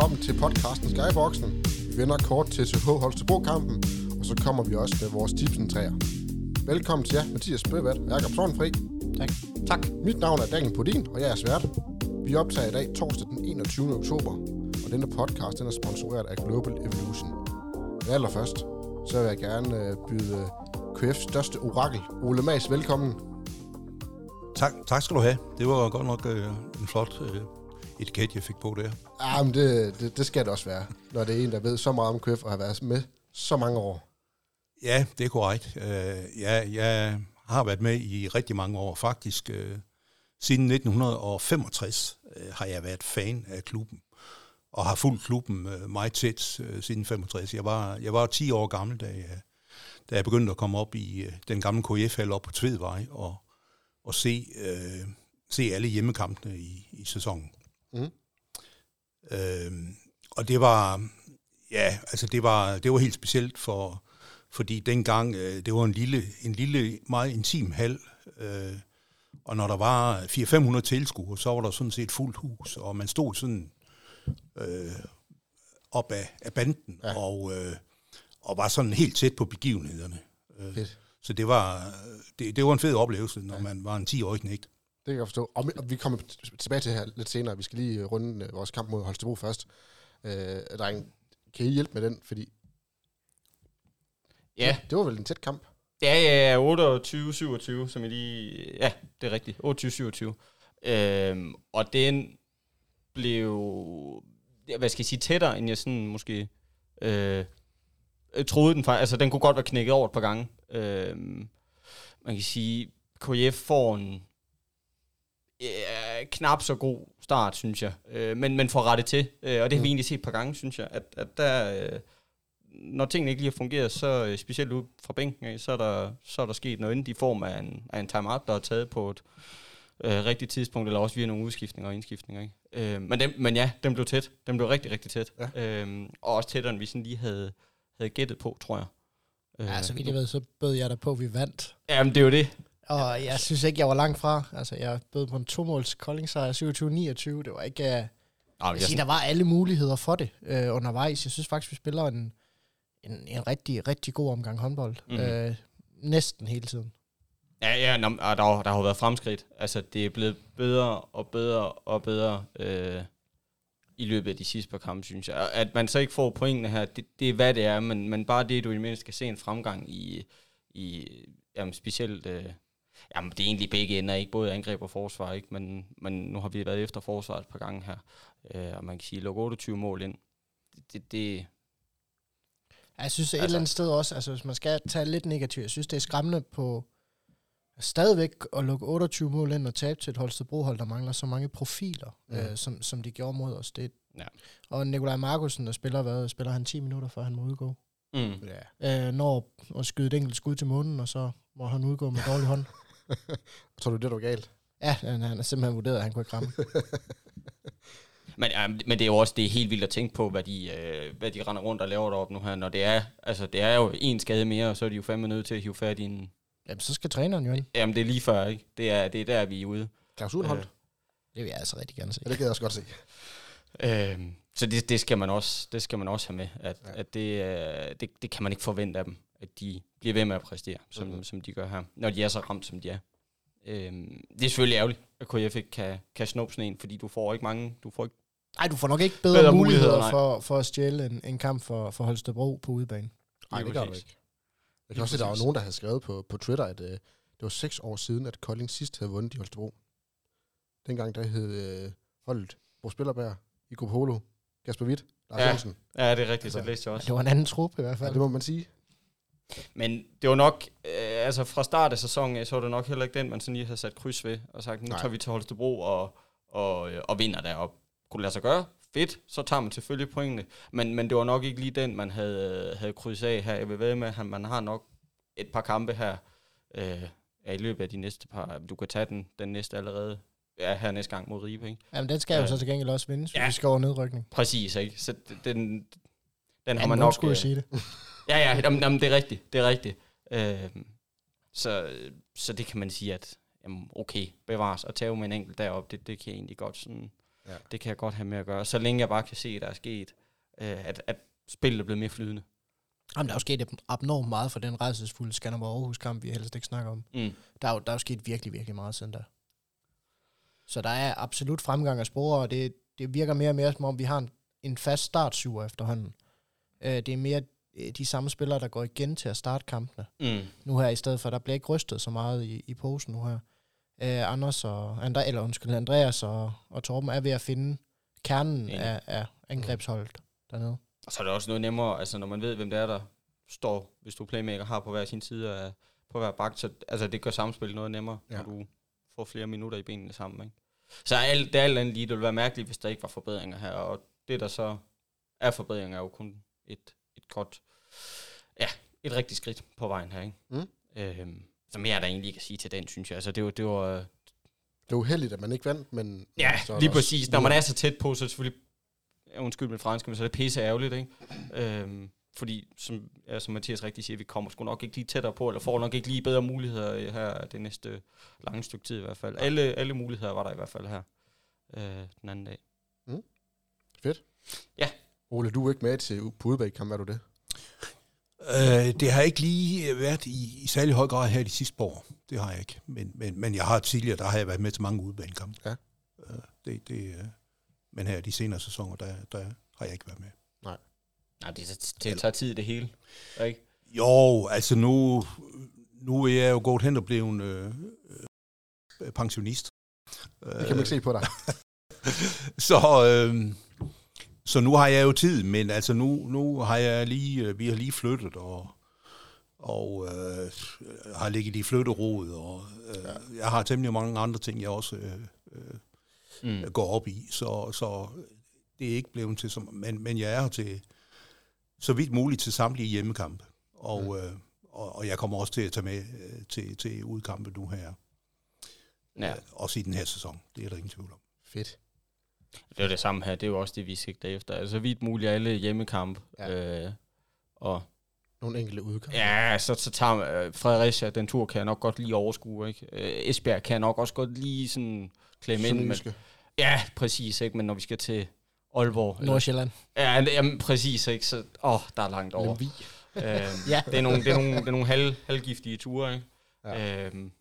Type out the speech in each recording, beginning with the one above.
velkommen til podcasten Skyboxen. Vi vender kort til TH Holstebro-kampen, og så kommer vi også med vores tipsentræer. Velkommen til jer, Mathias Bøvat og Jakob Sornfri. Tak. Tak. Mit navn er Daniel Podin, og jeg er svært. Vi optager i dag torsdag den 21. oktober, og denne podcast den er sponsoreret af Global Evolution. Men allerførst, så vil jeg gerne øh, byde KF's største orakel, Ole Mads, velkommen. Tak, tak skal du have. Det var godt nok øh, en flot øh, etiket, jeg fik på der. Ja, men det, det, det skal det også være, når det er en, der ved så meget om KF og har været med så mange år. Ja, det er korrekt. Øh, ja, jeg har været med i rigtig mange år. Faktisk øh, siden 1965 øh, har jeg været fan af klubben og har fulgt klubben øh, meget tæt øh, siden 65. Jeg var, jeg var 10 år gammel, da jeg, da jeg begyndte at komme op i øh, den gamle KF-hal op på Tvedvej og, og se, øh, se alle hjemmekampene i, i sæsonen. Mm. Øh, og det var, ja, altså det var, det var helt specielt for, fordi dengang, øh, det var en lille, en lille, meget intim hal, øh, og når der var 400-500 tilskuere, så var der sådan set fuldt hus, og man stod sådan øh, op af, af banden, Ja. ja. og, øh, og var sådan helt tæt på begivenhederne. Øh, så det var, det, det var en fed oplevelse, når man var en 10-årig knægt. Det kan jeg forstå. Og, vi kommer tilbage til her lidt senere. Vi skal lige øh, runde øh, vores kamp mod Holstebro først. Øh, dreng, kan I hjælpe med den? Fordi Ja, det var vel en tæt kamp. ja, ja, ja 28-27, som jeg lige... Ja, det er rigtigt. 28-27. Øhm, og den blev, ja, hvad skal jeg sige, tættere, end jeg sådan måske øh, troede den faktisk. Altså, den kunne godt være knækket over et par gange. Øhm, man kan sige, KF får en ja, knap så god start, synes jeg. Øh, men, men får rettet til. Øh, og det har vi Mm. egentlig set et par gange, synes jeg. At, at der, øh, når tingene ikke lige har fungeret, så øh, specielt ud fra bænken af, så er der, så er der sket noget andet i form af en, af en timeout, der er taget på et øh, rigtigt tidspunkt, eller også via nogle udskiftninger og indskiftninger. Ikke? Øh, men, den, men ja, den blev tæt. Den blev rigtig, rigtig tæt. Ja. Øh, og også tættere, end vi sådan lige havde, havde gættet på, tror jeg. Øh, Ja, så vidt jeg ved, så bød jeg dig på, at vi vandt. Jamen, det er jo det. Og jeg synes ikke, jeg var langt fra. Altså, jeg bød på en to-måls Kolding-sejr 27-29. Det var ikke... Uh, jeg jeg, sige, der var alle muligheder for det uh, undervejs. Jeg synes faktisk, vi spiller en, en, en rigtig, rigtig god omgang håndbold. Mhm. Mm. Uh, næsten hele tiden. Ja, ja nå, og der, har- der har jo været fremskridt. Altså, det er blevet bedre og bedre og bedre øh, i løbet af de sidste par kampe, synes jeg. At man så ikke får pointene her, det, det er hvad det er, men, men bare det, du i det mindste skal se en fremgang i, i jamen, specielt... Øh, jamen, det er egentlig begge ender, ikke både angreb og forsvar, ikke? Men, men nu har vi været efter forsvaret et par gange her, øh, og man kan sige, lukke 28 mål ind. Det, det, det Ja, Jeg synes et Altså- eller andet sted også, altså hvis man skal tage lidt negativt, jeg synes, det er skræmmende på stadigvæk at lukke 28 mål ind og tabe til et Holstebro-hold, der mangler så mange profiler, Mm. øh, som, som de gjorde mod os. Det, Ja. Og Nikolaj Markusen, der spiller, hvad, spiller han 10 minutter, før han må udgå. mm. Ja. øh, når at skyde et enkelt skud til månen, og så må han udgå med dårlig hånd. Tror du, det var galt? Ja, han, han er simpelthen vurderet, at han kunne ikke ramme. Men, ja, men det er jo også det er helt vildt at tænke på, hvad de, øh, hvad de render rundt og laver deroppe nu her. Når det er, altså, det er jo en skade mere, og så er de jo fandme nødt til at hive fat i en... Jamen, så skal træneren jo ind. Jamen, det er lige før, ikke? Det er, det er der, vi er ude. Claus Udenholdt? Øh. Det vil jeg altså rigtig gerne se. Ja, det kan jeg også godt se. Øh, så det, det, skal man også, det skal man også have med, at, Ja. ja. at det, øh, det, det kan man ikke forvente af dem, at de bliver ved med at præstere, som, Mhm. mm-hmm. som de gør her, når de er så ramt, som de er. Øh, det er selvfølgelig ærgerligt, at KF ikke kan, kan snuppe sådan en, fordi du får ikke mange, du får ikke Nej, du får nok ikke bedre, Bedre muligheder, muligheder, for, for at stjæle en, en kamp for, for Holstebro på udebane. Nej, det gør du ikke. Jeg kan også se, der var nogen, der havde skrevet på, på Twitter, at øh, det var seks år siden, at Kolding sidst havde vundet i Holstebro. Dengang der hed øh, holdet Bo Spillerberg, Iko Polo, Kasper Witt, Lars Ja. Jensen. Ja, det er rigtigt, Altså, det læste jeg også. Det var en anden trup i hvert Ja, fald. det må man sige. Men det var nok, øh, altså fra start af sæsonen, så var det nok heller ikke den, man sådan lige havde sat kryds ved, og sagt, nu Nej. Tager vi til Holstebro og, og, øh, og vinder derop. Kunne det lade sig gøre? Fedt, så tager man selvfølgelig pointene. Men, men det var nok ikke lige den, man havde, havde krydset af her. Jeg vil ved med, at man har nok et par kampe her øh, ja, i løbet af de næste par. Du kan tage den, den næste allerede ja, her næste gang mod Ribe, ikke? Jamen, den skal jo Ja. så til gengæld også vindes, hvis Ja. vi skal over nedrykning. Præcis, ikke? Så den, den har man nok skulle jeg øh, sige det. Ja, ja, jamen, jamen, det er rigtigt, det er rigtigt. Øh, så, så det kan man sige, at jamen, okay, bevares og tage med en enkelt derop, det, det kan jeg egentlig godt sådan... Ja. Det kan jeg godt have med at gøre. Så længe jeg bare kan se, at der er sket, øh, at, at spillet er blevet mere flydende. Jamen, der er jo sket abnormt meget for den rejsesfulde Skanderborg Aarhus kamp, vi helst ikke snakker om. Mm. Der er, jo, der er jo sket virkelig, virkelig meget siden der. Så der er absolut fremgang af spore, og det, det virker mere og mere, som om vi har en, en fast startsyver efterhånden. Øh, det er mere øh, de samme spillere, der går igen til at starte kampene. Mm. Nu her i stedet for, der bliver ikke rystet så meget i, i posen nu her. Øh, Anders og Andre, eller undskyld, Andreas og, og Torben er ved at finde kernen Enig. af, af angrebsholdet dernede. Og så er det også noget nemmere, altså når man ved, hvem det er, der står, hvis du er playmaker, har på hver sin side af, på hver bak, så altså, det gør samspillet noget nemmere, ja. når du får flere minutter i benene sammen. Ikke? Så alt, det er alt andet lige, det ville være mærkeligt, hvis der ikke var forbedringer her, og det der så er forbedringer, er jo kun et, et godt, ja, et rigtigt skridt på vejen her. Ikke? Mm. Øhm, så mere er der egentlig at sige til den, synes jeg. Altså, det var, det var, Det er uheldigt, at man ikke vandt, men... Ja, så lige også præcis. Når man er så tæt på, så er det selvfølgelig, ja, undskyld mit franske, men så er det pisse ærgerligt, ikke? Øhm, fordi, som, ja, som Mathias rigtig siger, vi kommer sgu nok ikke lige tættere på, eller får nok ikke lige bedre muligheder her det næste lange stykke tid i hvert fald. Alle, alle muligheder var der i hvert fald her øh, den anden dag. Fedt. Ja. Ole, du er ikke med til på udbækkamp, er du det? Øh, det har ikke lige været i, i særlig høj grad her de sidste par år. Det har jeg ikke. Men, men, men jeg har tidligere, der har jeg været med til mange udebanekampe. Ja. Øh, det, det, øh, men her de senere sæsoner, der, der har jeg ikke været med. Nej, det, det tager tid det hele, ikke? Jo, altså nu, nu er jeg jo gået hen og blevet øh, øh, pensionist. Det kan man ikke se på dig. så, øh, så nu har jeg jo tid, men altså nu, nu har jeg lige, øh, vi har lige flyttet, og, og øh, har ligget i flytterod, og øh, jeg har temmelig mange andre ting, jeg også øh, øh, Mm. går op i, så, så det er ikke blevet til som, men, men jeg er til så vidt muligt til samtlige hjemmekampe, og, mm. øh, og, og jeg kommer også til at tage med øh, til, til udkampe nu her, Ja, øh, også i den her sæson, det er der ingen tvivl om. Fedt. Det er det samme her. Det er jo også det, vi sigter efter. Altså vidt muligt alle hjemmekamp. Ja. Øh, og Nogle enkelte udkampe. Ja, så, så tager øh, Fredericia, den tur kan jeg nok godt lige overskue, ikke? Øh, Esbjerg kan jeg nok også godt lige sådan klemme ind. Men, ja, præcis, ikke? Men når vi skal til Aalborg... eller- Nordsjælland. Ja, jamen, præcis, ikke? Så, åh, der er langt over. Lemvig. øhm, Ja. det er nogle, det er nogle, det er nogle halv, halvgiftige ture, ikke? Ja. Ja. Øhm,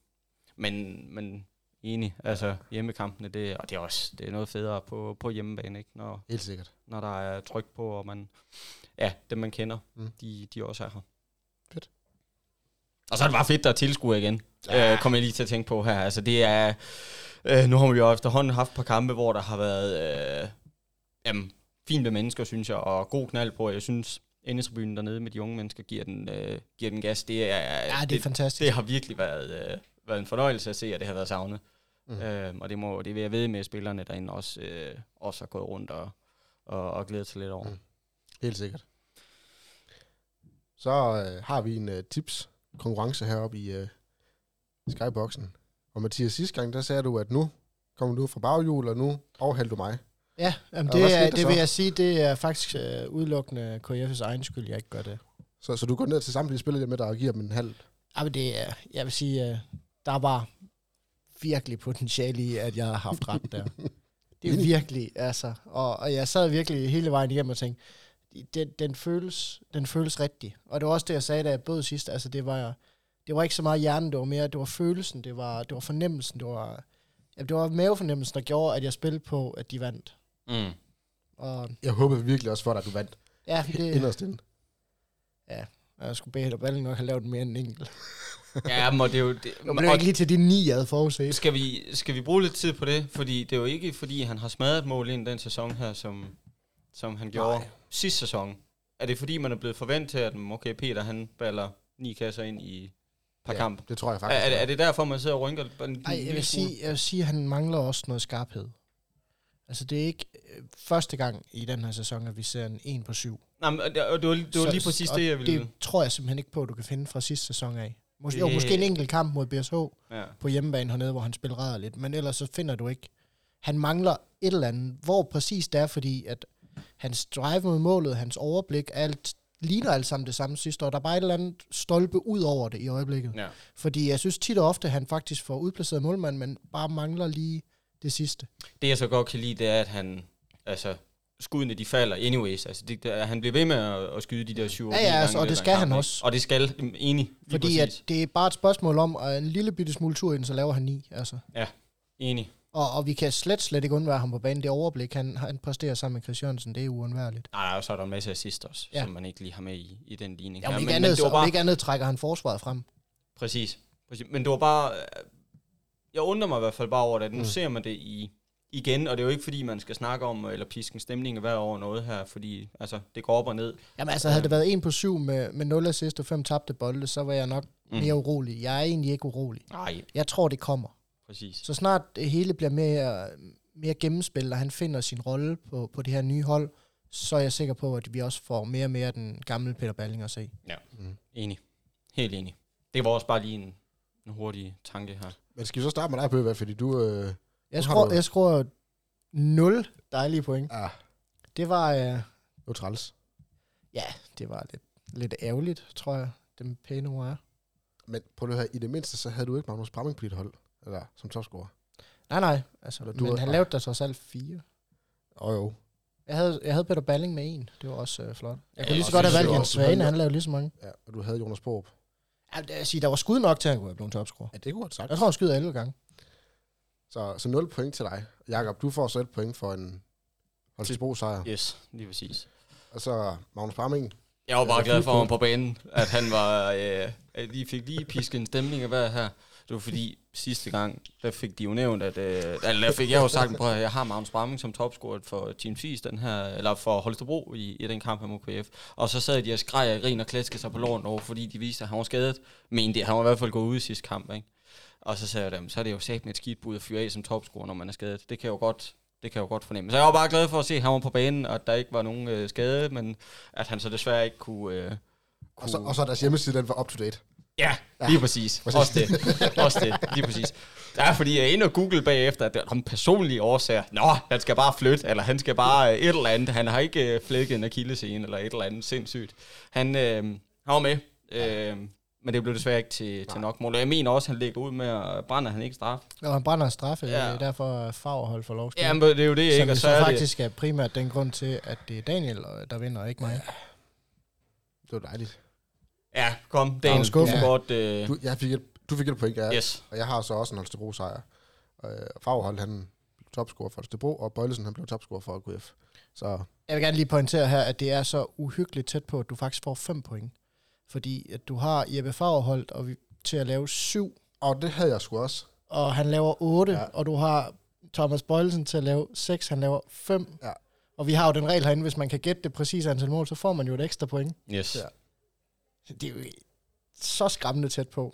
men, men enig, altså hjemmekampene, det, og det er også det er noget federe på, på hjemmebane, ikke? Når, Helt sikkert. når der er tryk på, og man, ja, dem man kender, Mm. de, de også er her. Fedt. Og så er det bare fedt, der er tilskuer igen. Ja. Øh, kommer jeg lige til at tænke på her. Altså det er, øh, nu har vi jo efterhånden haft et par kampe, hvor der har været, øh, jamen, fint med mennesker, synes jeg, og god knald på. Jeg synes, Endestribunen dernede med de unge mennesker giver den, øh, giver den gas. Det er, Ja, det er det, fantastisk. det har virkelig været, øh, været en fornøjelse at se, og det har været savnet. Mm. Øhm, og det, må, det vil jeg ved med, at spillerne derinde også, øh, også har gået rundt og, og, og glædet sig lidt over. Mm. Helt sikkert. Så øh, har vi en øh, tips konkurrence heroppe i øh, Skyboxen. Og Mathias, sidste gang, der sagde du, at nu kommer du fra baghjul, og nu overhælder du mig. Ja, jamen Og det, er, det så? vil jeg sige, det er faktisk øh, udelukkende KF's egen skyld, jeg ikke gør det. Så, så du går ned til samtlige spillere med dig og giver dem en halv. Ja, men det er, jeg vil sige, øh, der var virkelig potentiale i, at jeg har haft ret der. Det er virkelig, altså. Og, og jeg sad virkelig hele vejen igennem og tænkte, den, den, føles, den føles rigtig. Og det var også det, jeg sagde, da jeg bød sidst. Altså, det var, det var ikke så meget hjernen, det var mere, det var følelsen, det var, det var fornemmelsen, det var, ja, det var mavefornemmelsen, der gjorde, at jeg spillede på, at de vandt. Mm. Og Jeg håber virkelig også for dig, at du vandt ja, det, inderst inde. jeg skulle bede dig nok have lavet mere end en enkelt. Ja, men det er jo... Det, Det blev ikke lige til de ni, jeg havde skal, vi, skal vi bruge lidt tid på det? Fordi det er jo ikke, fordi han har smadret mål ind den sæson her, som, som han gjorde Nej. sidste sæson. Er det fordi, man er blevet forventet til, at mm, okay, Peter han baller ni kasser ind i par ja. kamp? det tror jeg Er, faktisk. er, er, det derfor, man sidder og rynker en, en Ej, jeg vil, sige, jeg vil sige, at han mangler også noget skarphed. Altså, det er ikke øh, første gang i den her sæson, at vi ser en 1 på 7. Nej, men det, det, var, det var Så- lige præcis og det, jeg ville... Det tror jeg simpelthen ikke på, at du kan finde fra sidste sæson af. Mås- Jo, måske en enkelt kamp mod BSH Ja. på hjemmebane hernede, hvor han spiller lidt, men ellers så finder du ikke. Han mangler et eller andet. Hvor præcis det er, fordi at hans drive mod målet, hans overblik, alt ligner alt sammen det samme sidste år. Der er bare et eller andet stolpe ud over det i øjeblikket. ja. Fordi jeg synes tit og ofte, at han faktisk får udplaceret målmand, men bare mangler lige det sidste. Det jeg så godt kan lide, det er, at han, altså, skuddene de falder anyways. Altså, det, det, han bliver ved med at, at skyde de der 7 Ja, ja, altså, og det skal han også. Og det skal, enig. lige Fordi at det er bare et spørgsmål om, at en lille bitte smule tur ind, så laver han ni. Altså. Enig. Og, og vi kan slet, slet ikke undvære ham på banen. Det overblik, han, han præsterer sammen med Chris Jørgensen, det er uundværligt. Nej, og så er der en masse assist også, Ja. ja. som man ikke lige har med i, i den ligning. Ja, her. ikke andet, det så, var om bare, ikke andet trækker han forsvaret frem. Præcis. præcis. Men det var bare... Jeg undrer mig i hvert fald bare over det. at Nu Mm. mm. ser man det i igen, og det er jo ikke fordi, man skal snakke om, eller piske en stemning hver over noget her, fordi altså, det går op og ned. Jamen altså, havde det været en på syv med, med 0 assist og 5 tabte bolde, så var jeg nok Mm. mere urolig. Jeg er egentlig ikke urolig. Nej, Jeg tror, det kommer. præcis. Så snart det hele bliver mere, mere gennemspillet, og han finder sin rolle på, på det her nye hold, så er jeg sikker på, at vi også får mere og mere den gamle Peter Balling at se. Mm. Enig. Helt enig. Det var også bare lige en, en hurtig tanke her. Men skal vi så starte med dig, Bøge, fordi du... Øh, Jeg du- jeg skruer 0 dejlige point. ja, Det var, øh, det var træls. ja, det var lidt, lidt ærgerligt, tror jeg, den pæne ord er. Men på det her, i det mindste, så havde du ikke Magnus Bramming på dit hold, eller som topscorer. Nej, nej, altså, Eller du men er- han lavede der trods alt fire. Og jo. Jeg havde, jeg havde Peter Balling med en. Det var også øh, flot. Jeg kunne Ja, lige så godt have valgt Jens havde- Svane, han lavede lige så mange. Ja, og du havde Jonas Borup. Ja, jeg siger, der var skud nok til, at han kunne have blevet topscorer. Ja, det kunne godt sagt. Jeg tror, han skyder 11 gange. Så, så 0 point til dig. Jakob, du får så et point for en Holstebro sejr. Yes, lige præcis. Og så Magnus Bramming. Jeg var bare Ja, glad for ham på. banen, at han var, øh, at de fik lige pisket en stemning af hver her. Det var fordi sidste gang, der fik de jo nævnt, at, øh, eller der fik jeg jo sagt, prøv at jeg har Magnus Bramming som topscorer for Team Fies, den her, eller for Holstebro i, i den kamp her mod KF. Og så sad de og skreg og grin og klaskede sig på låren over, fordi de viste, at han var skadet. Men det, han var i hvert fald gået ud i sidste kamp, ikke? Og så sagde jeg dem, så er det jo sagt med et skidt bud at fyre af som topscorer, når man er skadet. Det kan jeg jo godt, det kan jeg jo godt fornemme. Så jeg var bare glad for at se, at han var på banen, og at der ikke var nogen øh, skade, men at han så desværre ikke kunne... Øh, Og så, og så deres hjemmeside, den var up to date. Ja, lige præcis. præcis. Også det. Også det, lige præcis. Der er fordi, jeg er inde og google bagefter, at der er om personlige årsager. Nå, han skal bare flytte, eller han skal bare øh, et eller andet. Han har ikke øh, flækket en akillescene, eller et eller andet sindssygt. Han, øh, han var med, øh, men det blev desværre ikke til, til nok mål. Og jeg mener også, at han lægger ud med at brænde han ikke straf. Og han brænder en straffe, ja. Ja. det er derfor farverhold for lov at spille. Ja, men det er jo det, Som ikke? Og så, så er det, faktisk er primært den grund til, at det er Daniel, der vinder, og ikke mig. Det var dejligt. ja, kom, Daniel, du får godt... Øh, Du, jeg fik et, du fik et point, ja. yes. Og jeg har så også en Holstebro sejr. Øh, Fagerhold, han blev topscorer for Holstebro, og Bøjlesen, han blev topscorer for KF. Så Jeg vil gerne lige pointere her, at det er så uhyggeligt tæt på, at du faktisk får 5 point. Fordi at du har Jeppe Fagerholt og vi, til at lave 7, og det havde jeg sgu også. og han laver 8, Ja. ja. og du har Thomas Bøjlesen til at lave 6, han laver 5. Ja. Og vi har jo den regel herinde, hvis man kan gætte det præcise antal mål, så får man jo et ekstra point. Yes. Ja. Så det er jo så skræmmende tæt på.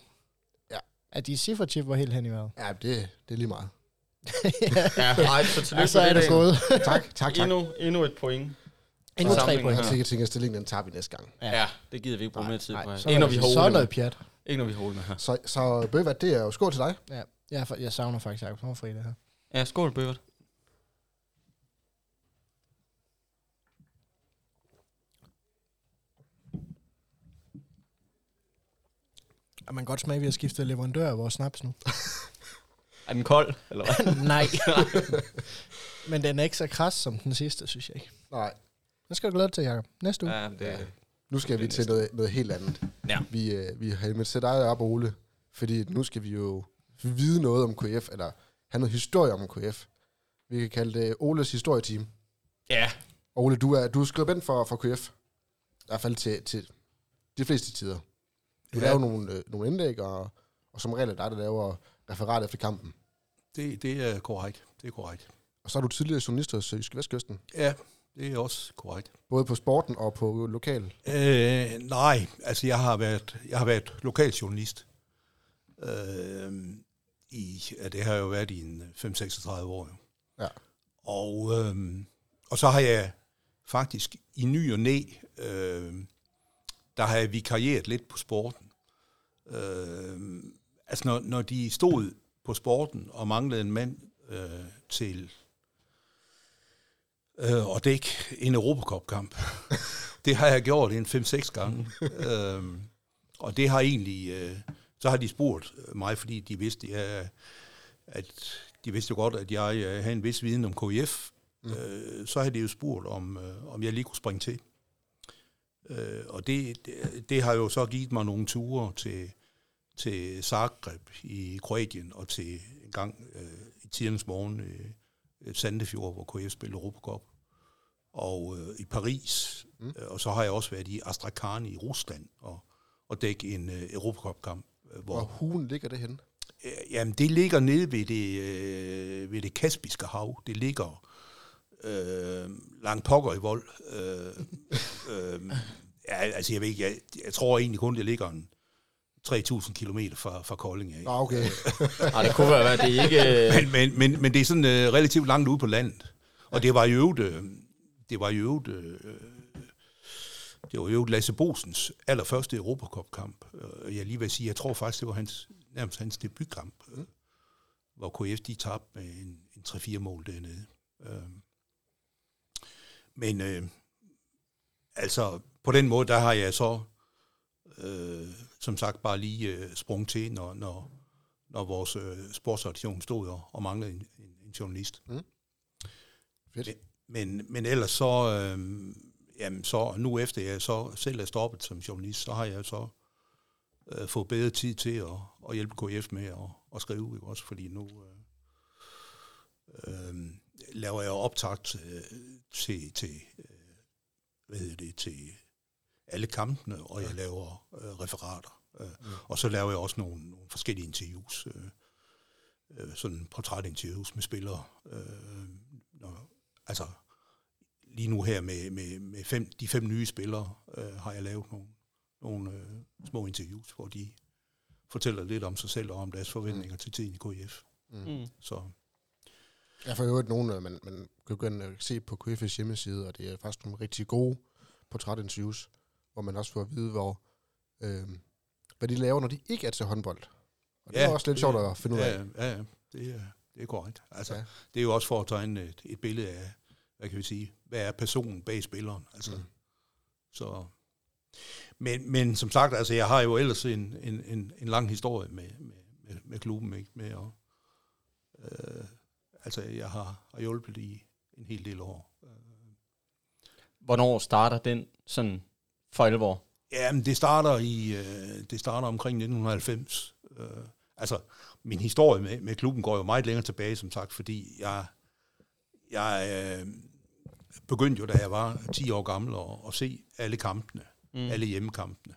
Ja. At de cifferchip var helt hen i vejret. Ja, det, det er lige meget. Ja, nej, så tillykke Ja, så med er det det, gået. Tak, tak, tak. Endnu, endnu et point. Endnu tre point. Jeg her. tænker, tænker stillingen, den tager vi næste gang. Ja. Ja. det gider vi ikke bruge Nej, mere tid nej, på. Så Ikke er når vi har så er noget pjat. Ikke når vi Ole med her. Så, så Bøge, det er jo skål til dig. Ja, jeg, er jeg savner faktisk Jacob Sommerfri det her. Ja, skål, Bøvert. Og man godt smage, at vi har skiftet leverandør af vores snaps nu. Er den kold, eller hvad? Nej. Men den er ikke så kras som den sidste, synes jeg ikke. Nej, Den skal du glæde dig til, Jacob. Næste uge. ja, det, nu skal vi til noget, noget helt andet. Ja. Vi, øh, vi har inviteret dig op, Ole, fordi nu skal vi jo vide noget om KF, eller have noget historie om KF. Vi kan kalde det Oles historieteam. ja, Ole, du er, du er skribent for, for KF. I hvert fald til, til de fleste tider. Du Ja. laver nogle, øh, nogle indlæg, og, og som regel er dig, der laver referat efter kampen. Det, det er korrekt. Det er korrekt. Og så er du tidligere journalist hos Jyske Vestkysten. Ja, det er også korrekt. Både på sporten og på lokal. Øh, nej, altså jeg har været, jeg har været lokaljournalist. Øh, i, ja, det har jeg jo været i en 5-36 år. Jo. Ja. Og, øh, og så har jeg faktisk i ny og næ, øh, der har jeg vikarieret lidt på sporten. Øh, altså når, når de stod på sporten og manglede en mand øh, til øh, og dække en Europacup-kamp. det har jeg gjort en 5-6 gange. øhm, og det har egentlig, øh, så har de spurgt mig, fordi de vidste, ja, at de vidste jo godt, at jeg øh, havde en vis viden om KIF, mm. øh, så havde de jo spurgt, om, øh, om jeg lige kunne springe til. Øh, og det, det, det har jo så givet mig nogle ture til, til Zagreb i Kroatien, og til en gang øh, i tidernes morgen i Sandefjord, hvor KF spillede Europacup. Og øh, i Paris, mm. øh, og så har jeg også været i Astrakhan i Rusland, og, og dække en øh, Europacup-kamp. Øh, hvor, hvor hulen ligger det henne? Øh, jamen, det ligger nede ved det, øh, ved det Kaspiske hav. Det ligger øh, langt pokker i vold. Øh, øh, ja, altså, jeg ved ikke, jeg, jeg tror egentlig kun, det ligger en 3.000 km fra, fra Kolding af. Ah, okay. Nej, det kunne være, at det ikke... men, men, men, men det er sådan uh, relativt langt ude på landet. Og det var jo øvrigt, uh, det var jo øvrigt, uh, det var jo Lasse Bosens allerførste Europacup-kamp. Jeg lige vil sige, jeg tror faktisk, det var hans, nærmest hans debutkamp, uh, hvor KF de tabte med en, en 3-4 mål dernede. Uh, men uh, altså, på den måde, der har jeg så øh, som sagt bare lige øh, sprung til, når, når, når vores øh, sportsredaktion stod og, og manglede en, en, en journalist. Mm. Fedt. Men, men, men ellers så, øh, jamen så, nu efter jeg så selv er stoppet som journalist, så har jeg så øh, fået bedre tid til at, at hjælpe KF med at, at skrive, ikke? også fordi nu øh, øh, laver jeg optakt øh, til, til øh, hvad hedder det, til alle kampene, og jeg laver øh, referater. Øh, mm. Og så laver jeg også nogle, nogle forskellige interviews, øh, øh, sådan portrætinterviews med spillere. Øh, når, altså, lige nu her med, med, med fem, de fem nye spillere, øh, har jeg lavet nogle, nogle øh, små interviews, hvor de fortæller lidt om sig selv og om deres forventninger mm. til tiden i KF. Mm. mm. Så. Jeg får jo et nogen, man, man kan og se på KF's hjemmeside, og det er faktisk nogle rigtig gode portrætinterviews hvor man også får at vide, hvor, øh, hvad de laver, når de ikke er til håndbold. Og det ja, er også lidt det, sjovt at finde ja, ud af. Ja, ja, det er, det er korrekt. Altså, ja. Det er jo også for at tegne et, et billede af, hvad kan vi sige, hvad er personen bag spilleren. Altså, mm. Så, men, men som sagt, altså, jeg har jo ellers en, en, en, en lang historie med, med, med, med klubben, ikke? Med at, øh, altså, jeg har, har hjulpet i en hel del år. Hvornår starter den sådan for alvor? Jamen, det starter, i, øh, det starter omkring 1990. Øh, altså, min historie med, med klubben går jo meget længere tilbage, som sagt, fordi jeg, jeg øh, begyndte jo, da jeg var 10 år gammel, at, at se alle kampene, mm. alle hjemmekampene.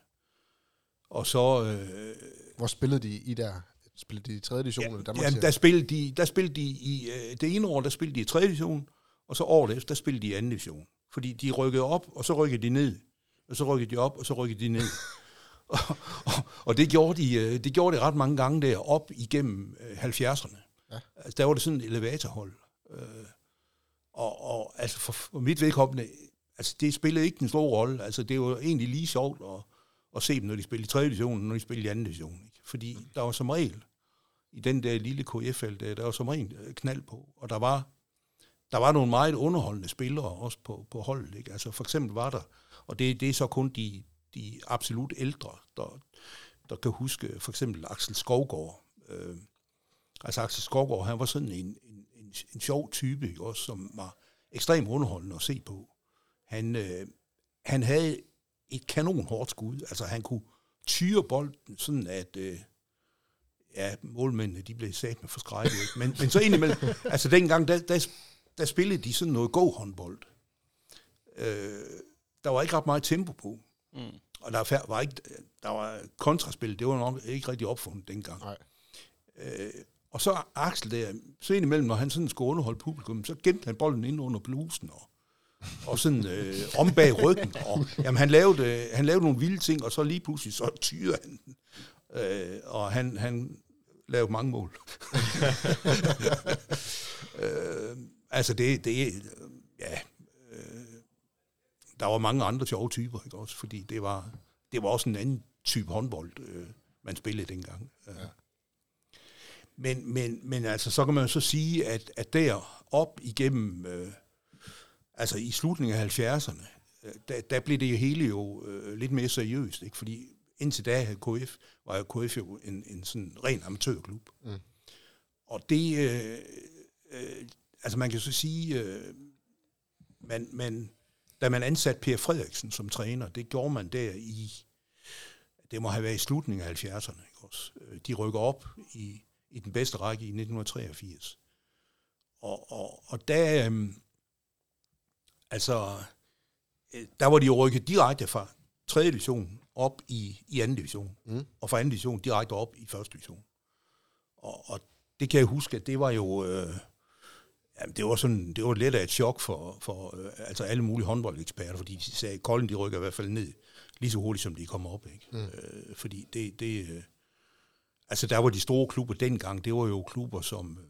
Og så... Øh, Hvor spillede de i der? Spillede de i 3. division? Ja, eller Danmark, ja, der spillede de, der spillede de i... Øh, det ene år, der spillede de i 3. division, og så året efter, der spillede de i 2. division. Fordi de rykkede op, og så rykkede de ned og så rykkede de op, og så rykkede de ned. og, og, og det, gjorde de, øh, det gjorde de ret mange gange der, op igennem 70'erne. Øh, ja. Altså, der var det sådan et elevatorhold. Øh, og, og altså for, for mit vedkommende, altså det spillede ikke en stor rolle. Altså det var egentlig lige sjovt at, at se dem, når de spillede i 3. division, når de spillede i 2. division. Ikke? Fordi der var som regel, i den der lille KF-felt, der, der var som regel knald på. Og der var, der var nogle meget underholdende spillere også på, på holdet. Ikke? Altså for eksempel var der og det, det er så kun de, de absolut ældre, der, der kan huske for eksempel Axel Skovgaard. Øh, altså Axel Skovgaard, han var sådan en, en, en, en sjov type, også, som var ekstremt underholdende at se på. Han, øh, han havde et kanonhårdt skud. Altså han kunne tyre bolden, sådan at... Øh, ja, målmændene, de blev sat med forskrækket. Men, men så indimellem, altså dengang, der, der, der spillede de sådan noget go-håndbold. Øh, der var ikke ret meget tempo på. Mm. Og der var ikke, der var kontraspil, det var nok ikke rigtig opfundet dengang. Nej. Øh, og så Axel der, så indimellem, når han sådan skulle underholde publikum, så gemte han bolden ind under blusen og, og sådan øh, om bag ryggen. Og, jamen, han lavede, han lavede nogle vilde ting, og så lige pludselig så tyrede han den. Øh, og han, han lavede mange mål. øh, altså det, det, ja, der var mange andre sjove typer, ikke også? Fordi det var, det var også en anden type håndbold, øh, man spillede dengang. Ja. Men, men, men altså, så kan man så sige, at, at der op igennem, øh, altså i slutningen af 70'erne, øh, der, der blev det hele jo øh, lidt mere seriøst, ikke? fordi indtil da havde KF, var jo KF jo en, en sådan ren amatørklub. Mm. og det, øh, øh, altså man kan så sige, øh, man, man, da man ansatte Per Frederiksen som træner, det gjorde man der i, det må have været i slutningen af 70'erne. Ikke også? Øh, de rykker op i, i den bedste række i 1983. Og, og, og der, øh, altså, øh, der var de jo rykket direkte fra 3. division op i, i 2. division, mm. og fra 2. division direkte op i 1. division. Og, og det kan jeg huske, at det var jo... Øh, jamen, det var sådan, det var lidt af et chok for, for øh, altså alle mulige håndboldeksperter, fordi de sagde, at Kolding de rykker i hvert fald ned lige så hurtigt, som de kommer op. Ikke? Mm. Øh, fordi det, det øh, altså der var de store klubber dengang, det var jo klubber som, øh,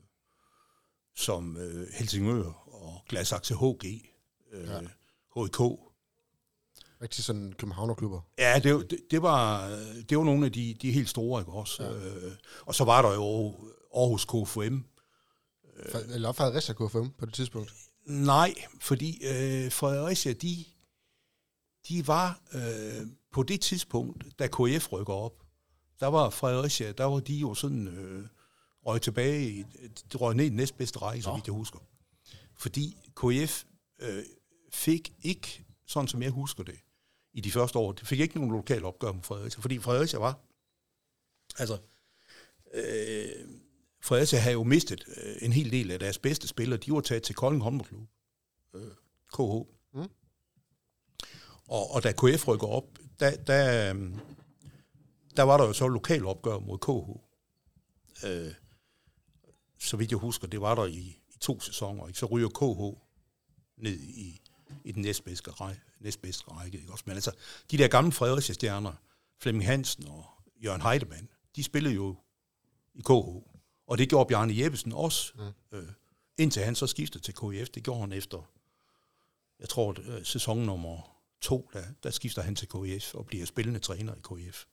som øh, Helsingør og Gladsaxe HG, øh, ja. HK, Rigtig sådan Københavnerklubber. Ja, det, det, det, var, det var nogle af de, de helt store, ikke også? Ja. Øh, og så var der jo Aarhus KFM. Øh, Eller Fredericia KFM på det tidspunkt? Nej, fordi øh, Fredericia, de, de var øh, på det tidspunkt, da KF rykker op, der var Fredericia, der var de jo sådan øh, røg tilbage, i, de røg ned i den næstbedste række, så vidt jeg husker. Fordi KF øh, fik ikke, sådan som jeg husker det, i de første år. Det fik ikke nogen lokal opgør med Fredericia, fordi Fredericia var... Altså, øh, Fredericia havde jo mistet øh, en hel del af deres bedste spillere. De var taget til Kolding Håndboldklub, øh, KH. Mm. Og, og da KF rykker op, der, der, øh, der var der jo så lokal opgør mod KH. Øh, så vidt jeg husker, det var der i, i to sæsoner. Ikke? Så ryger KH ned i, i den næstbedste række næstbedste række. Ikke også? Men altså, de der gamle Fredericia-stjerner, Flemming Hansen og Jørgen Heidemann, de spillede jo i KH. Og det gjorde Bjarne Jeppesen også, mm. øh, indtil han så skiftede til KF. Det gjorde han efter, jeg tror, øh, sæson nummer to, der, der skifter han til KF og bliver spillende træner i KF.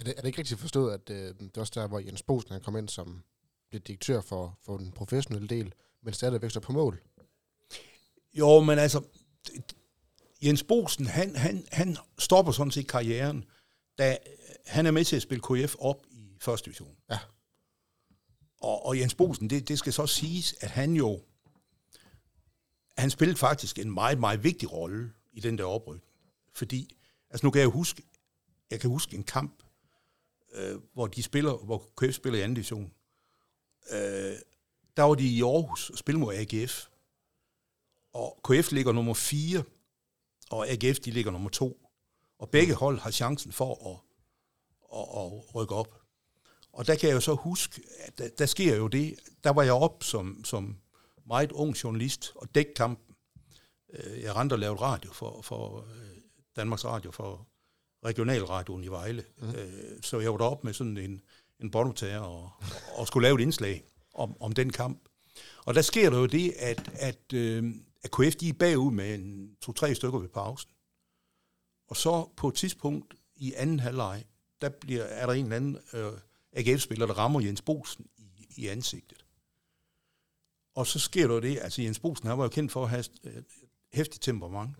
Er det, er det ikke rigtigt forstået, at øh, det er også der, hvor Jens Bosen han kom ind som blev direktør for, for den professionelle del, men stadigvæk så på mål? Jo, men altså, Jens Bosen, han, han, han stopper sådan set karrieren, da han er med til at spille KF op i første division. Ja. Og, og Jens Bosen, det, det skal så siges, at han jo, han spillede faktisk en meget, meget vigtig rolle i den der oprykning. Fordi, altså nu kan jeg huske, jeg kan huske en kamp, øh, hvor de spiller, hvor KF spiller i anden division. Øh, der var de i Aarhus og spillede mod AGF. Og KF ligger nummer 4 og AGF de ligger nummer 2. Og begge hold har chancen for at, at, at rykke op. Og der kan jeg jo så huske, at der, der sker jo det, der var jeg op som, som meget ung journalist og dæk kampen. Øh, jeg rendte og lavede radio for, for øh, Danmarks Radio, for regionalradioen i Vejle. Mm. Så jeg var deroppe med sådan en, en båndoptager og, og skulle lave et indslag om, om den kamp. Og der sker der jo det, at, at at KF de er bagud med en to-tre stykker ved pausen. Og så på et tidspunkt i anden halvleg, der bliver, er der en eller anden øh, AGF-spiller, der rammer Jens Bosen i, i ansigtet. Og så sker der det, altså Jens Bosen, han var jo kendt for at have øh, hæftigt temperament.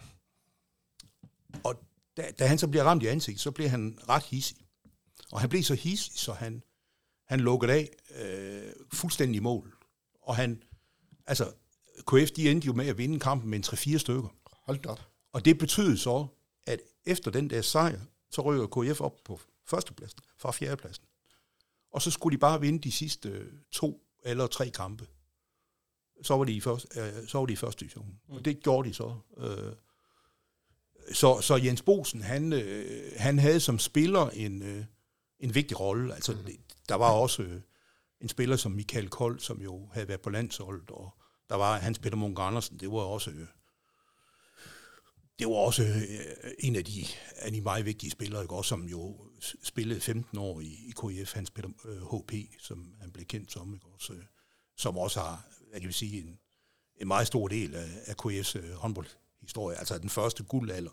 Og da, da han så bliver ramt i ansigtet, så bliver han ret hissig. Og han blev så hissig, så han, han lukkede af øh, fuldstændig i mål. Og han, altså, KF de endte jo med at vinde kampen med en 3-4 stykker. Hold op. Og det betød så, at efter den der sejr, så rykker KF op på førstepladsen fra fjerdepladsen. Og så skulle de bare vinde de sidste to eller tre kampe. Så var de i, første, øh, så var de i første division. Mm. Og det gjorde de så. Øh, så, så Jens Bosen, han, øh, han havde som spiller en, øh, en vigtig rolle. Altså, mm. der var også øh, en spiller som Michael Kold, som jo havde været på landsholdet, og der var Hans Peter Munk Andersen, det var også det var også øh, en af de, af de meget vigtige spillere, ikke? Også, som jo spillede 15 år i, i KF, Hans Peter øh, HP, som han blev kendt som, ikke? Også, øh, som også har, jeg kan sige, en, en meget stor del af, af KF's øh, håndboldhistorie. Altså den første guldalder,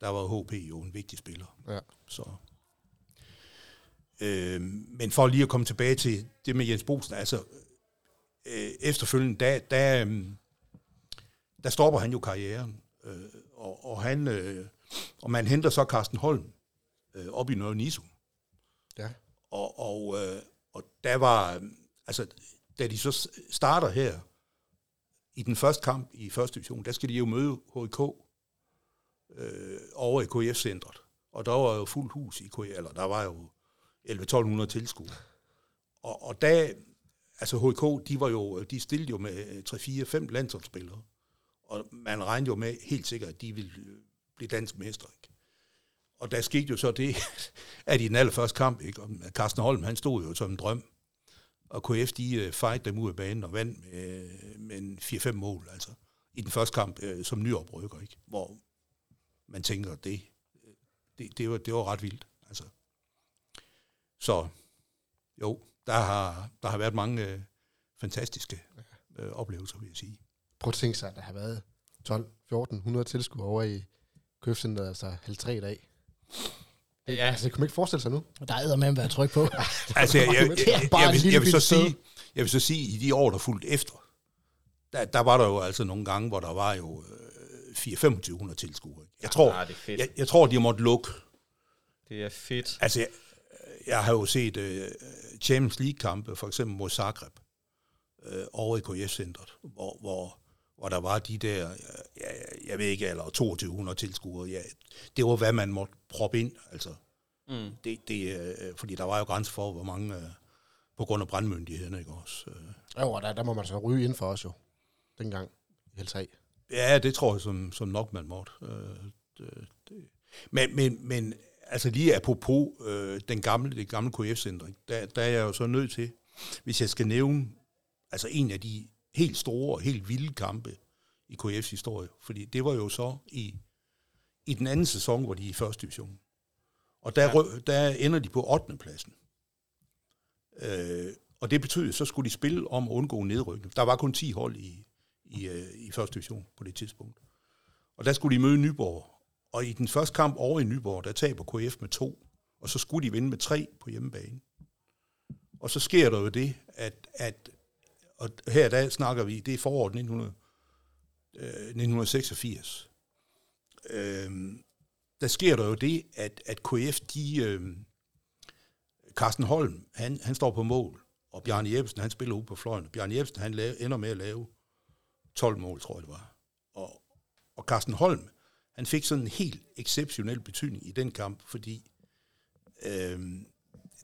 der var HP jo en vigtig spiller. Ja. Så. Øh, men for lige at komme tilbage til det med Jens Bosen, altså øh, efterfølgende, der, der, øh, der stopper han jo karrieren. Øh, og, og, han, øh, og man henter så Carsten Holm øh, op i Nørre Niso. Ja. Og, og, øh, og der var, altså, da de så starter her, i den første kamp i første division, der skal de jo møde HK øh, over i KF-centret. Og der var jo fuld hus i KF, eller der var jo 11-1200 tilskuere. Og, og da, altså HK, de, var jo, de stillede jo med 3-4-5 landsholdsspillere. Og man regnede jo med helt sikkert, at de ville blive dansk mester. Ikke? Og der skete jo så det, at i den allerførste kamp, ikke? Og Carsten Holm, han stod jo som en drøm. Og KF, de uh, fight dem ud af banen og vandt med, med en 4-5 mål, altså. I den første kamp uh, som nyoprykker, ikke? Hvor man tænker, det, det, det, var, det var ret vildt, altså. Så jo, der har, der har været mange uh, fantastiske uh, oplevelser, vil jeg sige. Prøv at tænke sig, at der har været 12-1400 tilskuere over i købcenteret, altså 53 i dag. Ja. Altså, det kunne man ikke forestille sig nu. Der er med at være tryk på. altså, jeg, jeg, jeg, jeg, jeg, vil, jeg, vil så sige, jeg vil så sige, i de år, der fulgte efter, der, der var der jo altså nogle gange, hvor der var jo øh, 4-2500 tilskuere. Jeg tror, Ah, det er fedt. jeg, jeg tror, de måtte lukke. Det er fedt. Altså, jeg, jeg har jo set øh, Champions League-kampe, for eksempel mod Zagreb, øh, over i KF-centret, hvor, hvor, hvor der var de der, ja, jeg ved ikke, eller 2200 tilskuere. Ja, det var, hvad man måtte proppe ind, altså. Mm. Det, det, øh, fordi der var jo grænser for, hvor mange, øh, på grund af brandmyndighederne, ikke også? Øh, Jo, og der, der må man så ryge ind for os jo, dengang i 3. Ja, det tror jeg som, som nok, man måtte. Det, det. Men, men, men altså lige apropos øh, den gamle, det gamle KF-center, der, der er jeg jo så nødt til, hvis jeg skal nævne altså en af de helt store og helt vilde kampe i KF's historie, fordi det var jo så i, i den anden sæson, hvor de er i første division. Og der, Ja. der ender de på 8. pladsen. Øh, og det betyder, så skulle de spille om at undgå nedrykning. Der var kun 10 hold i, i, øh, i første division på det tidspunkt. Og der skulle de møde Nyborg. Og i den første kamp over i Nyborg, der taber KF med to, og så skulle de vinde med tre på hjemmebane. Og så sker der jo det, at, at og her der snakker vi, det er foråret 1900, øh, 1986. Øh, der sker der jo det, at, at KF, de, øh, Carsten Holm, han, han står på mål, og Bjarne Jebsen, han spiller ude på fløjen. Bjarne Jebsen, han lave, ender med at lave 12 mål, tror jeg det var. Og, og Carsten Holm, han fik sådan en helt exceptionel betydning i den kamp, fordi øh,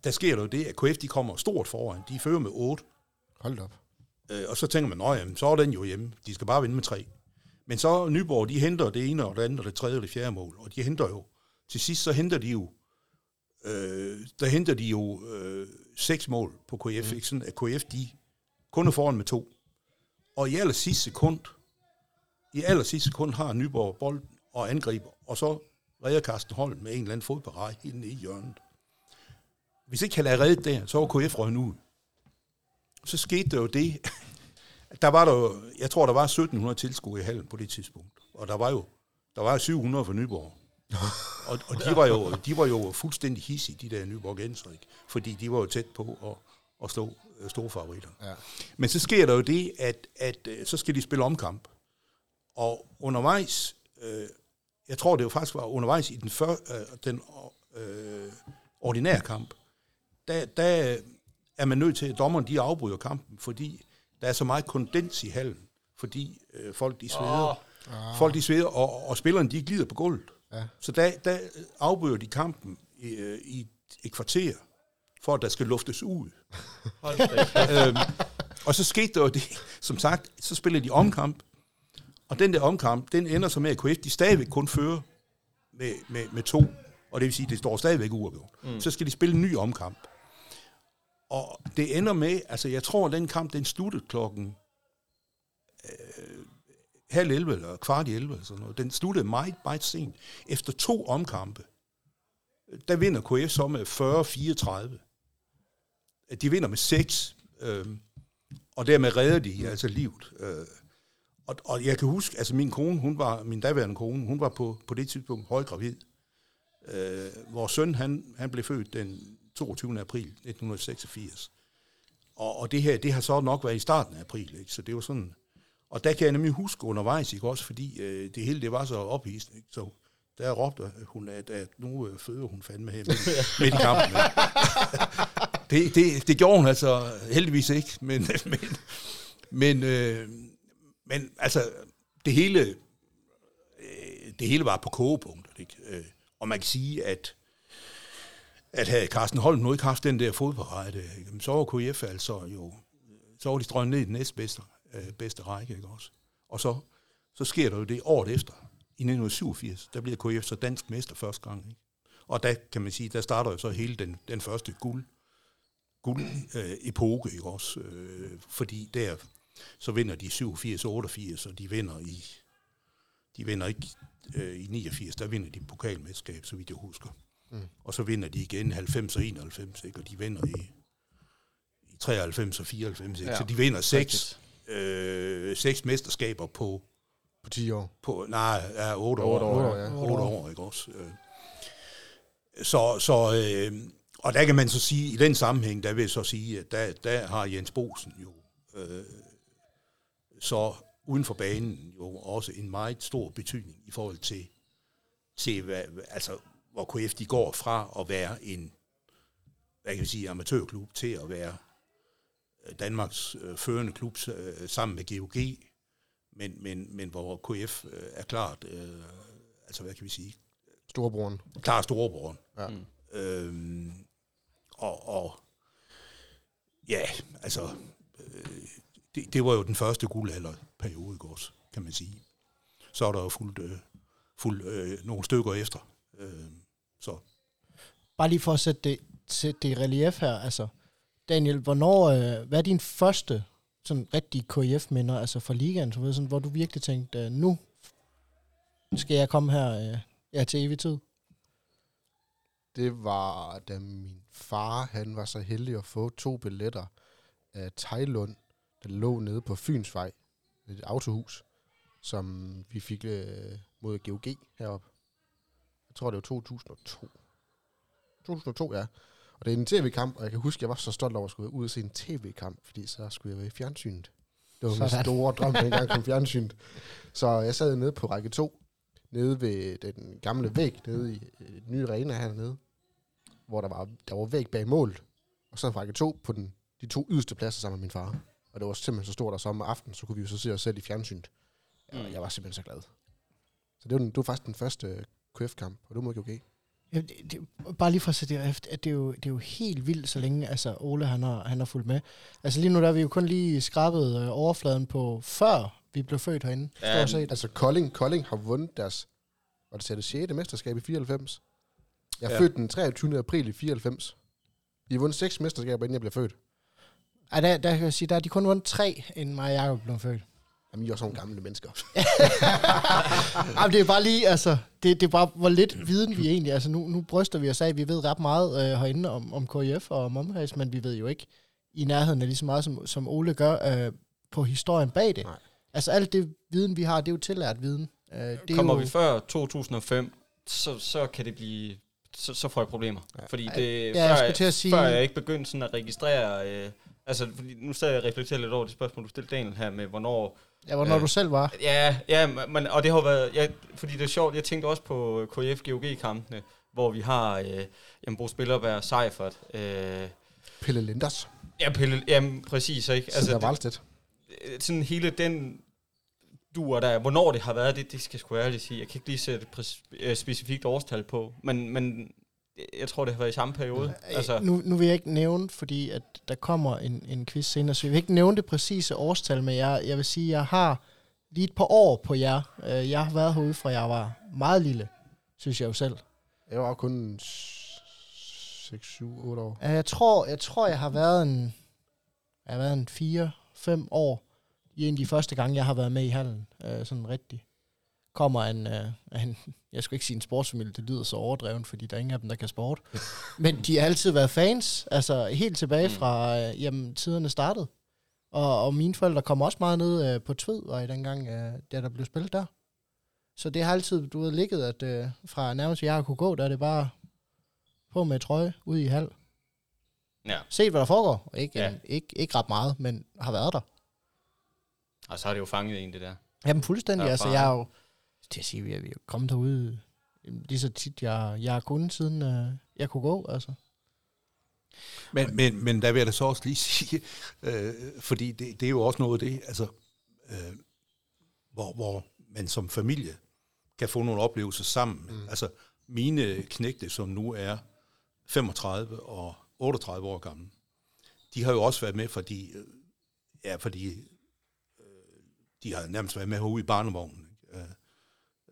der sker der jo det, at KF de kommer stort foran. De fører med 8, Hold op øh, og så tænker man, nej, så er den jo hjemme. De skal bare vinde med 3. Men så Nyborg, de henter det ene og det andet og det tredje og det fjerde mål, og de henter jo, til sidst så henter de jo, øh, der henter de jo øh, seks mål på KF, mm. ikke sådan at KF de kun er foran med to. Og i aller sidste sekund, i aller sidste sekund har Nyborg bolden og angriber, og så redder Carsten Holm med en eller anden fodparade helt nede i hjørnet. Hvis ikke han havde reddet der, så var KF røget ud. Så skete der jo det, der var der jo, jeg tror, der var 1700 tilskuere i hallen på det tidspunkt. Og der var jo, der var jo 700 for Nyborg. og, og de, var jo, de var jo fuldstændig hissige, de der Nyborgenser, ikke? Fordi de var jo tæt på at, at stå øh, store favoritter. Ja. Men så sker der jo det, at, at øh, så skal de spille omkamp. Og undervejs, øh, jeg tror det jo faktisk var undervejs i den, før, øh, den øh, ordinære kamp, der, der er man nødt til, at dommeren de afbryder kampen, fordi der er så meget kondens i hallen, fordi øh, folk de sveder. Oh. Folk de sveder, og, og spillerne de glider på gulvet. Ja. Så der, der afbryder de kampen i, øh, i et kvarter, for at der skal luftes ud. Øhm, og så skete der jo det, som sagt, så spiller de omkamp, og den der omkamp, den ender så med, at KF de stadigvæk kun fører med, med, med to, og det vil sige, at det står stadigvæk uafgjort. Mm. Så skal de spille en ny omkamp. Og det ender med, altså jeg tror, at den kamp, den sluttede klokken øh, halv 11 eller kvart i 11 eller sådan noget. Den sluttede meget, meget sent. Efter to omkampe, der vinder KF så med 40-34. De vinder med 6, øh, og dermed redder de altså livet. Øh, og, og jeg kan huske, altså min kone, hun var, min daværende kone, hun var på, på det tidspunkt højgravid. Øh, vores søn, han, han blev født den 22. april 1986. Og, og det her, det har så nok været i starten af april, ikke? så det var sådan... Og der kan jeg nemlig huske undervejs, ikke også, fordi øh, det hele det var så ophidsende, ikke? så der råbte hun, at, at nu øh, føder hun fandme her midt, midt i kampen. Det, det, det gjorde hun altså heldigvis ikke, men, men, men, øh, men altså, det hele, øh, det hele var på kogepunktet, ikke? Øh, og man kan sige, at at havde Carsten Holm nu ikke haft den der fodparade, så var KF altså jo, så var de strøget ned i den næstbedste øh, bedste række, ikke også? Og så, så sker der jo det året efter, i 1987, der bliver KF så dansk mester første gang, ikke? Og der kan man sige, der starter jo så hele den, den første guld, guld øh, epoke, ikke også? Øh, fordi der, så vinder de 87 88, og de vinder i, de vinder ikke øh, i 89, der vinder de pokalmesterskab, så vidt jeg husker. Mm. Og så vinder de igen 90 og 91, ikke? og de vinder i, i 93 og 94, ikke? Ja, så de vinder seks, øh, seks mesterskaber på... På 10 år? På, nej, ja, 8 år. 8 år, 8 år, ja. 8 år, ikke også? Øh. Så, så øh, og der kan man så sige, i den sammenhæng, der vil jeg så sige, at der, der har Jens Bosen jo øh, så uden for banen jo også en meget stor betydning i forhold til, til hvad, altså hvor KF de går fra at være en hvad kan vi sige, amatørklub til at være øh, Danmarks øh, førende klub øh, sammen med GOG, men, men, men hvor KF øh, er klart, øh, altså hvad kan vi sige? Storebroren. Klart storebroren. Ja. Mm. Øhm, og, og ja, altså, øh, det, det var jo den første guldalderperiode, også, kan man sige. Så er der jo fuldt, øh, fuldt øh, nogle stykker efter. Øh, så. Bare lige for at sætte det, sætte det i relief her, altså, Daniel, hvornår, øh, hvad er din første sådan rigtige KIF-minder, altså fra ligaen, så ved, sådan, hvor du virkelig tænkte, øh, nu skal jeg komme her øh, ja, til evig tid? Det var, da min far, han var så heldig at få to billetter af Tejlund, der lå nede på Fynsvej, et autohus, som vi fik øh, mod GOG heroppe. Jeg tror, det var 2002. 2002, ja. Og det er en tv-kamp, og jeg kan huske, jeg var så stolt over at skulle ud og se en tv-kamp, fordi så skulle jeg være i fjernsynet. Det var min store drøm gang som fjernsynet. Så jeg sad nede på række 2, nede ved den gamle væg, nede i den nye arena hernede, hvor der var, der var væg bag mål. Og så række 2 på den, de to yderste pladser sammen med min far. Og det var simpelthen så stort, at så om aftenen, så kunne vi jo så se os selv i fjernsynet. Ja, mm. Jeg var simpelthen så glad. Så det var, den, det var faktisk den første KF-kamp, og det må ikke okay. Ja, det, det, bare lige for at sætte det efter, at det er, jo, det er jo helt vildt, så længe altså, Ole han har, han har fulgt med. Altså lige nu der er vi jo kun lige skrabet øh, overfladen på, før vi blev født herinde. Ja, set. Altså Kolding, Kolding har vundet deres, var det, det 6. mesterskab i 94. Jeg er ja. født den 23. april i 94. De har vundet seks mesterskaber, inden jeg blev født. Ej, der, der kan jeg sige, der har de kun vundet tre, inden mig og Jacob blev født. Jamen, I er også nogle gamle mennesker. Jamen, det er bare lige, altså, det, det er bare, hvor lidt viden vi egentlig, altså nu, nu bryster vi os af, at vi ved ret meget øh, herinde om, om KIF og om omhæs, men vi ved jo ikke i nærheden af lige så meget, som, som Ole gør øh, på historien bag det. Nej. Altså alt det viden, vi har, det er jo tillært viden. Øh, det Kommer jo, vi før 2005, så, så kan det blive så, så får jeg problemer. Ja. Fordi det, ja, før, jeg, til at sige... før jeg ikke begyndte sådan at registrere... Øh, altså, fordi nu sad jeg og reflekterede lidt over det spørgsmål, du stillede Daniel her med, hvornår Ja, hvornår øh, du selv var. Ja, ja men, og det har været, ja, fordi det er sjovt, jeg tænkte også på KF GOG-kampene, hvor vi har øh, jamen, Bo Spillerberg, Seifert. Øh, Pelle Linders. Ja, Pelle, jamen, præcis. Ikke? Altså, det, øh, sådan hele den duer der, hvornår det har været, det, det skal jeg sgu ærligt sige. Jeg kan ikke lige sætte et øh, specifikt årstal på, men, men jeg tror, det har været i samme periode. Ja, altså. nu, nu vil jeg ikke nævne, fordi at der kommer en, en quiz senere, så jeg vil ikke nævne det præcise årstal, men jeg, jeg vil sige, at jeg har lige et par år på jer. Øh, jeg har været herude fra, jeg var meget lille, synes jeg jo selv. Jeg var kun 6, 7, 8 år. Jeg tror, jeg tror, jeg har været en, jeg har været en 4, 5 år i en af de første gange, jeg har været med i hallen, øh, sådan rigtig kommer en, uh, en, jeg skulle ikke sige en sportsfamilie, det lyder så overdrevet, fordi der er ingen af dem, der kan sport. Men de har altid været fans, altså helt tilbage mm. fra, uh, jamen, tiderne startede. Og, og mine forældre kom også meget ned uh, på Tved, og i dengang, uh, da der blev spillet der. Så det har altid, du ved, ligget, at uh, fra nærmest jeg kunne gå, der er det bare på med trøje, ud i hal. Ja. Se, hvad der foregår. Ikke, ja. en, ikke, ikke ret meget, men har været der. Og så har det jo fanget en, det der. Jamen fuldstændig. Altså, jeg er jo til at sige, at vi er kommet derude lige så tit, jeg, jeg har kunnet, siden uh, jeg kunne gå, altså. Men, men, men der vil jeg da så også lige sige, øh, fordi det, det er jo også noget af det, altså, øh, hvor, hvor man som familie kan få nogle oplevelser sammen. Mm. Altså, mine knægte, som nu er 35 og 38 år gamle, de har jo også været med, fordi, øh, ja, fordi øh, de har nærmest været med herude i barnevognen.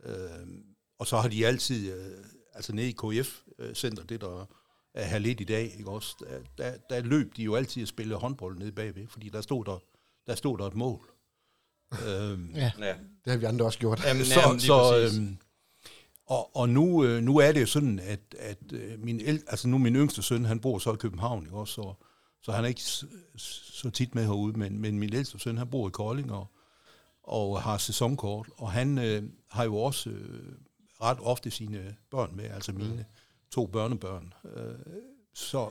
Øh, øh, og så har de altid, øh, altså nede i KF-center, det der er her lidt i dag, ikke også, der, der, der løb de jo altid at spille håndbold nede bagved, fordi der stod der, der, stod der et mål. øhm, ja. ja. Det har vi andre også gjort. Jamen, så, jamen, så, øhm, og, og nu, øh, nu er det jo sådan, at, at øh, min, el, altså nu min yngste søn, han bor så i København, ikke også, så, så han er ikke så, så tit med herude, men, men min ældste søn, han bor i Kolding og, og har sæsonkort, og han øh, har jo også øh, ret ofte sine børn med, altså mine mm. to børnebørn. Øh, så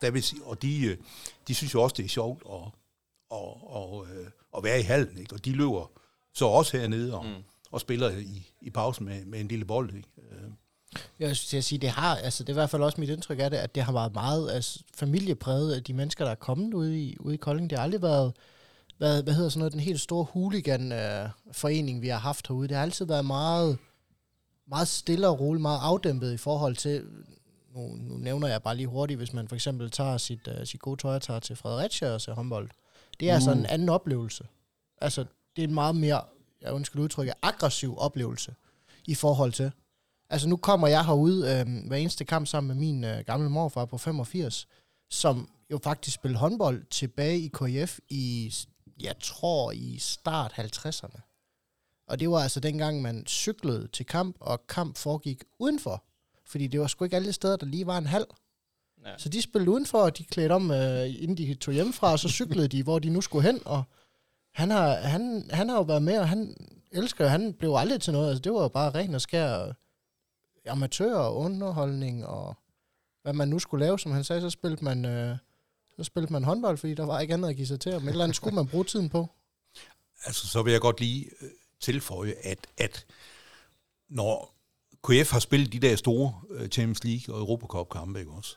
der vil sige, og de, øh, de synes jo også, det er sjovt at, og, og, øh, at være i hallen, ikke? og de løber så også hernede og, mm. og spiller i, i pausen med, med en lille bold. Ikke? Øh. Jeg synes sige, det har, altså det er i hvert fald også mit indtryk af det, at det har været meget altså, familiepræget af de mennesker, der er kommet ude i, ude i Kolding. Det har aldrig været, hvad, hvad hedder sådan noget, den helt store hooligan-forening, vi har haft herude. Det har altid været meget, meget stille og roligt, meget afdæmpet i forhold til, nu, nu nævner jeg bare lige hurtigt, hvis man for eksempel tager sit, uh, sit gode tøj og tager til Fredericia og ser håndbold. Det er uh. altså en anden oplevelse. Altså, det er en meget mere, jeg ønsker udtrykket, aggressiv oplevelse i forhold til. Altså, nu kommer jeg herude øh, hver eneste kamp sammen med min øh, gamle morfar på 85, som jo faktisk spillede håndbold tilbage i KF i, jeg tror, i start 50'erne. Og det var altså dengang, man cyklede til kamp, og kamp foregik udenfor. Fordi det var sgu ikke alle steder, der lige var en halv. Ja. Så de spillede udenfor, og de klædte om, øh, inden de tog hjemmefra, og så cyklede de, hvor de nu skulle hen. Og han har, han, han har jo været med, og han elsker han blev aldrig til noget. Altså, det var jo bare ren og skær amatør og underholdning, og hvad man nu skulle lave, som han sagde, så spillede man, øh, så spillede man håndbold, fordi der var ikke andet at give sig til, men et eller andet skulle man bruge tiden på. Altså, så vil jeg godt lige øh, tilføje, at, at når KF har spillet de der store uh, Champions League og Europacup-kampe, ikke også,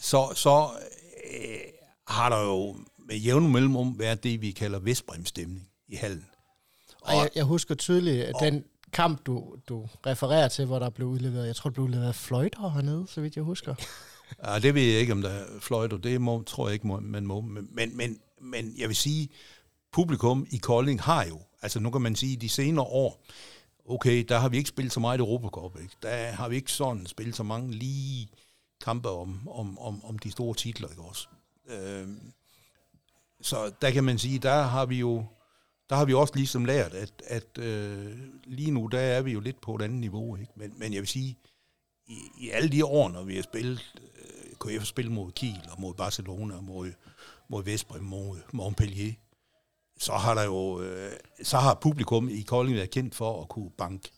så, så øh, har der jo med jævne mellemrum været det, vi kalder Vestbrem-stemning i hallen. Og, jeg, jeg husker tydeligt, at den kamp, du, du refererer til, hvor der blev udleveret, jeg tror, der blev udleveret fløjter hernede, så vidt jeg husker ja, det ved jeg ikke, om der er fløjter. Det må, tror jeg ikke, man må. Men, men, men jeg vil sige, publikum i Kolding har jo, altså nu kan man sige, de senere år, okay, der har vi ikke spillet så meget i Europacup, ikke? Der har vi ikke sådan spillet så mange lige kampe om, om, om, om de store titler, ikke også? Øh, så der kan man sige, der har vi jo der har vi også ligesom lært, at, at øh, lige nu, der er vi jo lidt på et andet niveau. Ikke? Men, men jeg vil sige, i, i alle de år, når vi har spillet, KF spillet mod Kiel og mod Barcelona og mod, mod Vestbrem, mod Montpellier, så har der jo, øh, så har publikum i Kolding været kendt for at kunne banke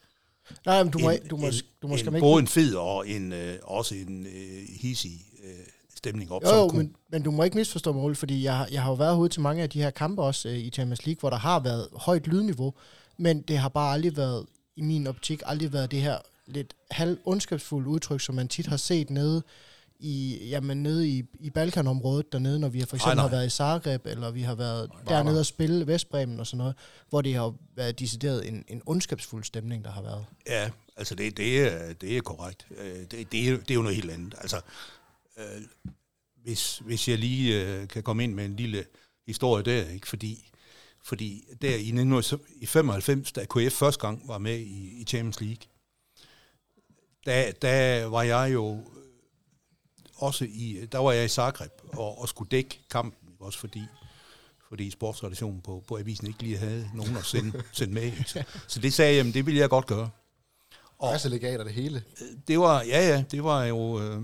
Nej, men du må, en, du må, du må en, en, både en fed og en, øh, også en øh, hissig øh, stemning op. Jo, jo men, men du må ikke misforstå mig, Ole, fordi jeg, jeg har jo været ude til mange af de her kampe også øh, i Champions League, hvor der har været højt lydniveau, men det har bare aldrig været, i min optik, aldrig været det her lidt halv ondskabsfulde udtryk, som man tit har set nede i, jamen, nede i, i Balkanområdet dernede, når vi for eksempel nej, nej. har været i Zagreb, eller vi har været nej, dernede og spille Vestbremen og sådan noget, hvor det har været decideret en, en ondskabsfuld stemning, der har været. Ja, altså det, det, er, det er korrekt. Øh, det, det, er, det er jo noget helt andet. Altså, øh, hvis, hvis jeg lige øh, kan komme ind med en lille historie der, ikke? Fordi, fordi der i 1995, da KF første gang var med i, i Champions League, der, der var jeg jo også i, der var jeg i Zagreb og, og skulle dække kampen, også fordi fordi sportsredaktionen på, på avisen ikke lige havde nogen at sende, sende med. Så, så det sagde jeg, det ville jeg godt gøre. Og Masse legater det hele. Det var, ja ja, det var jo, øh,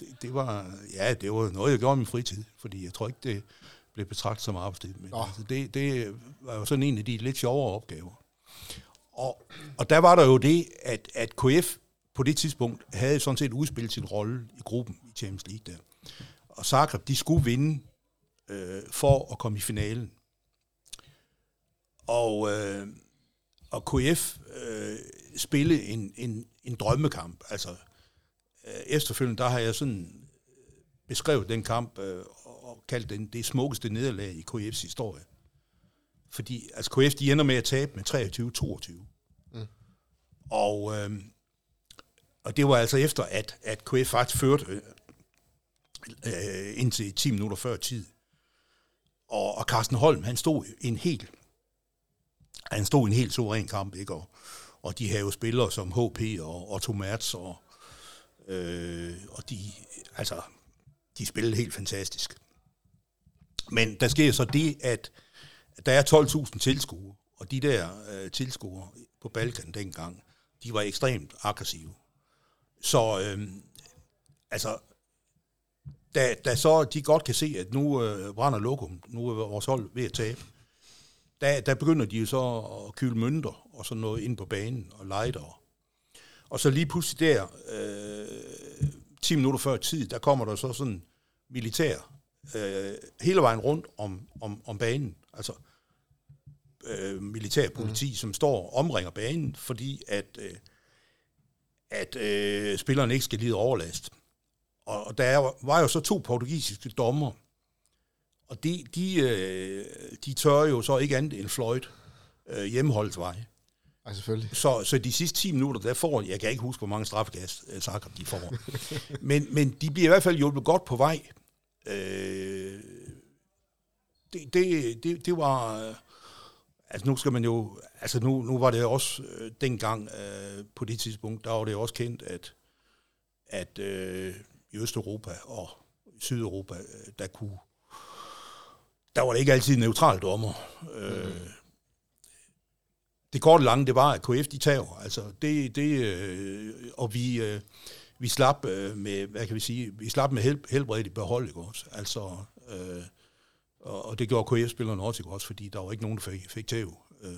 det, det, var, ja, det var noget, jeg gjorde i min fritid, fordi jeg tror ikke, det blev betragtet som arbejdstid. Men altså, det, det var jo sådan en af de lidt sjovere opgaver. Og, og der var der jo det, at, at KF på det tidspunkt havde sådan set udspillet sin rolle i gruppen i Champions League der. Og Zagreb, de skulle vinde øh, for at komme i finalen. Og, øh, og KF øh, spille en, en, en drømmekamp. Altså, øh, efterfølgende, der har jeg sådan beskrev den kamp øh, og kaldte den det smukkeste nederlag i KF's historie. Fordi altså KF de ender med at tabe med 23-22. Mm. Og, øh, og det var altså efter, at, at KF faktisk førte øh, øh indtil 10 minutter før tid. Og, og Carsten Holm, han stod en helt han stod en helt suveræn kamp, ikke? Og, og de havde jo spillere som HP og Otto Mertz, og, øh, og de, altså, de spillede helt fantastisk. Men der sker så det, at der er 12.000 tilskuere, og de der øh, tilskuere på Balkan dengang, de var ekstremt aggressive. Så øh, altså, da, da så de godt kan se, at nu øh, brænder lokum, nu er vores hold ved at tabe, der, der begynder de jo så at kyle mønter og sådan noget ind på banen og lighter. Og så lige pludselig der, øh, 10 minutter før tid, der kommer der så sådan militær øh, hele vejen rundt om, om, om banen. Altså øh, militær politi, mm. som står og omringer banen, fordi at, øh, at øh, spillerne ikke skal lide overlast. Og, og der var jo så to portugisiske dommer, og de, de, øh, de tør jo så ikke andet end fløjt øh, hjemmeholdsvej. Ja, selvfølgelig. Så, så de sidste 10 minutter, der får jeg kan ikke huske, hvor mange straffekast øh, Zagreb de får. men, men de bliver i hvert fald hjulpet godt på vej. Øh, det, det, det, det var... Altså nu skal man jo... Altså nu, nu var det også øh, dengang øh, på det tidspunkt, der var det også kendt, at, at øh, i Østeuropa og Sydeuropa, øh, der kunne der var det ikke altid neutral dommer. Øh, mm. Det korte lange, det var, at KF de tager. Altså, det, det, øh, og vi, øh, vi slap øh, med, hvad kan vi sige, vi slap med hel, helbredt i behold, ikke også? Altså, øh, og, og det gjorde KF-spillerne også, ikke også? Fordi der var ikke nogen, der fik, fik tæv. Øh,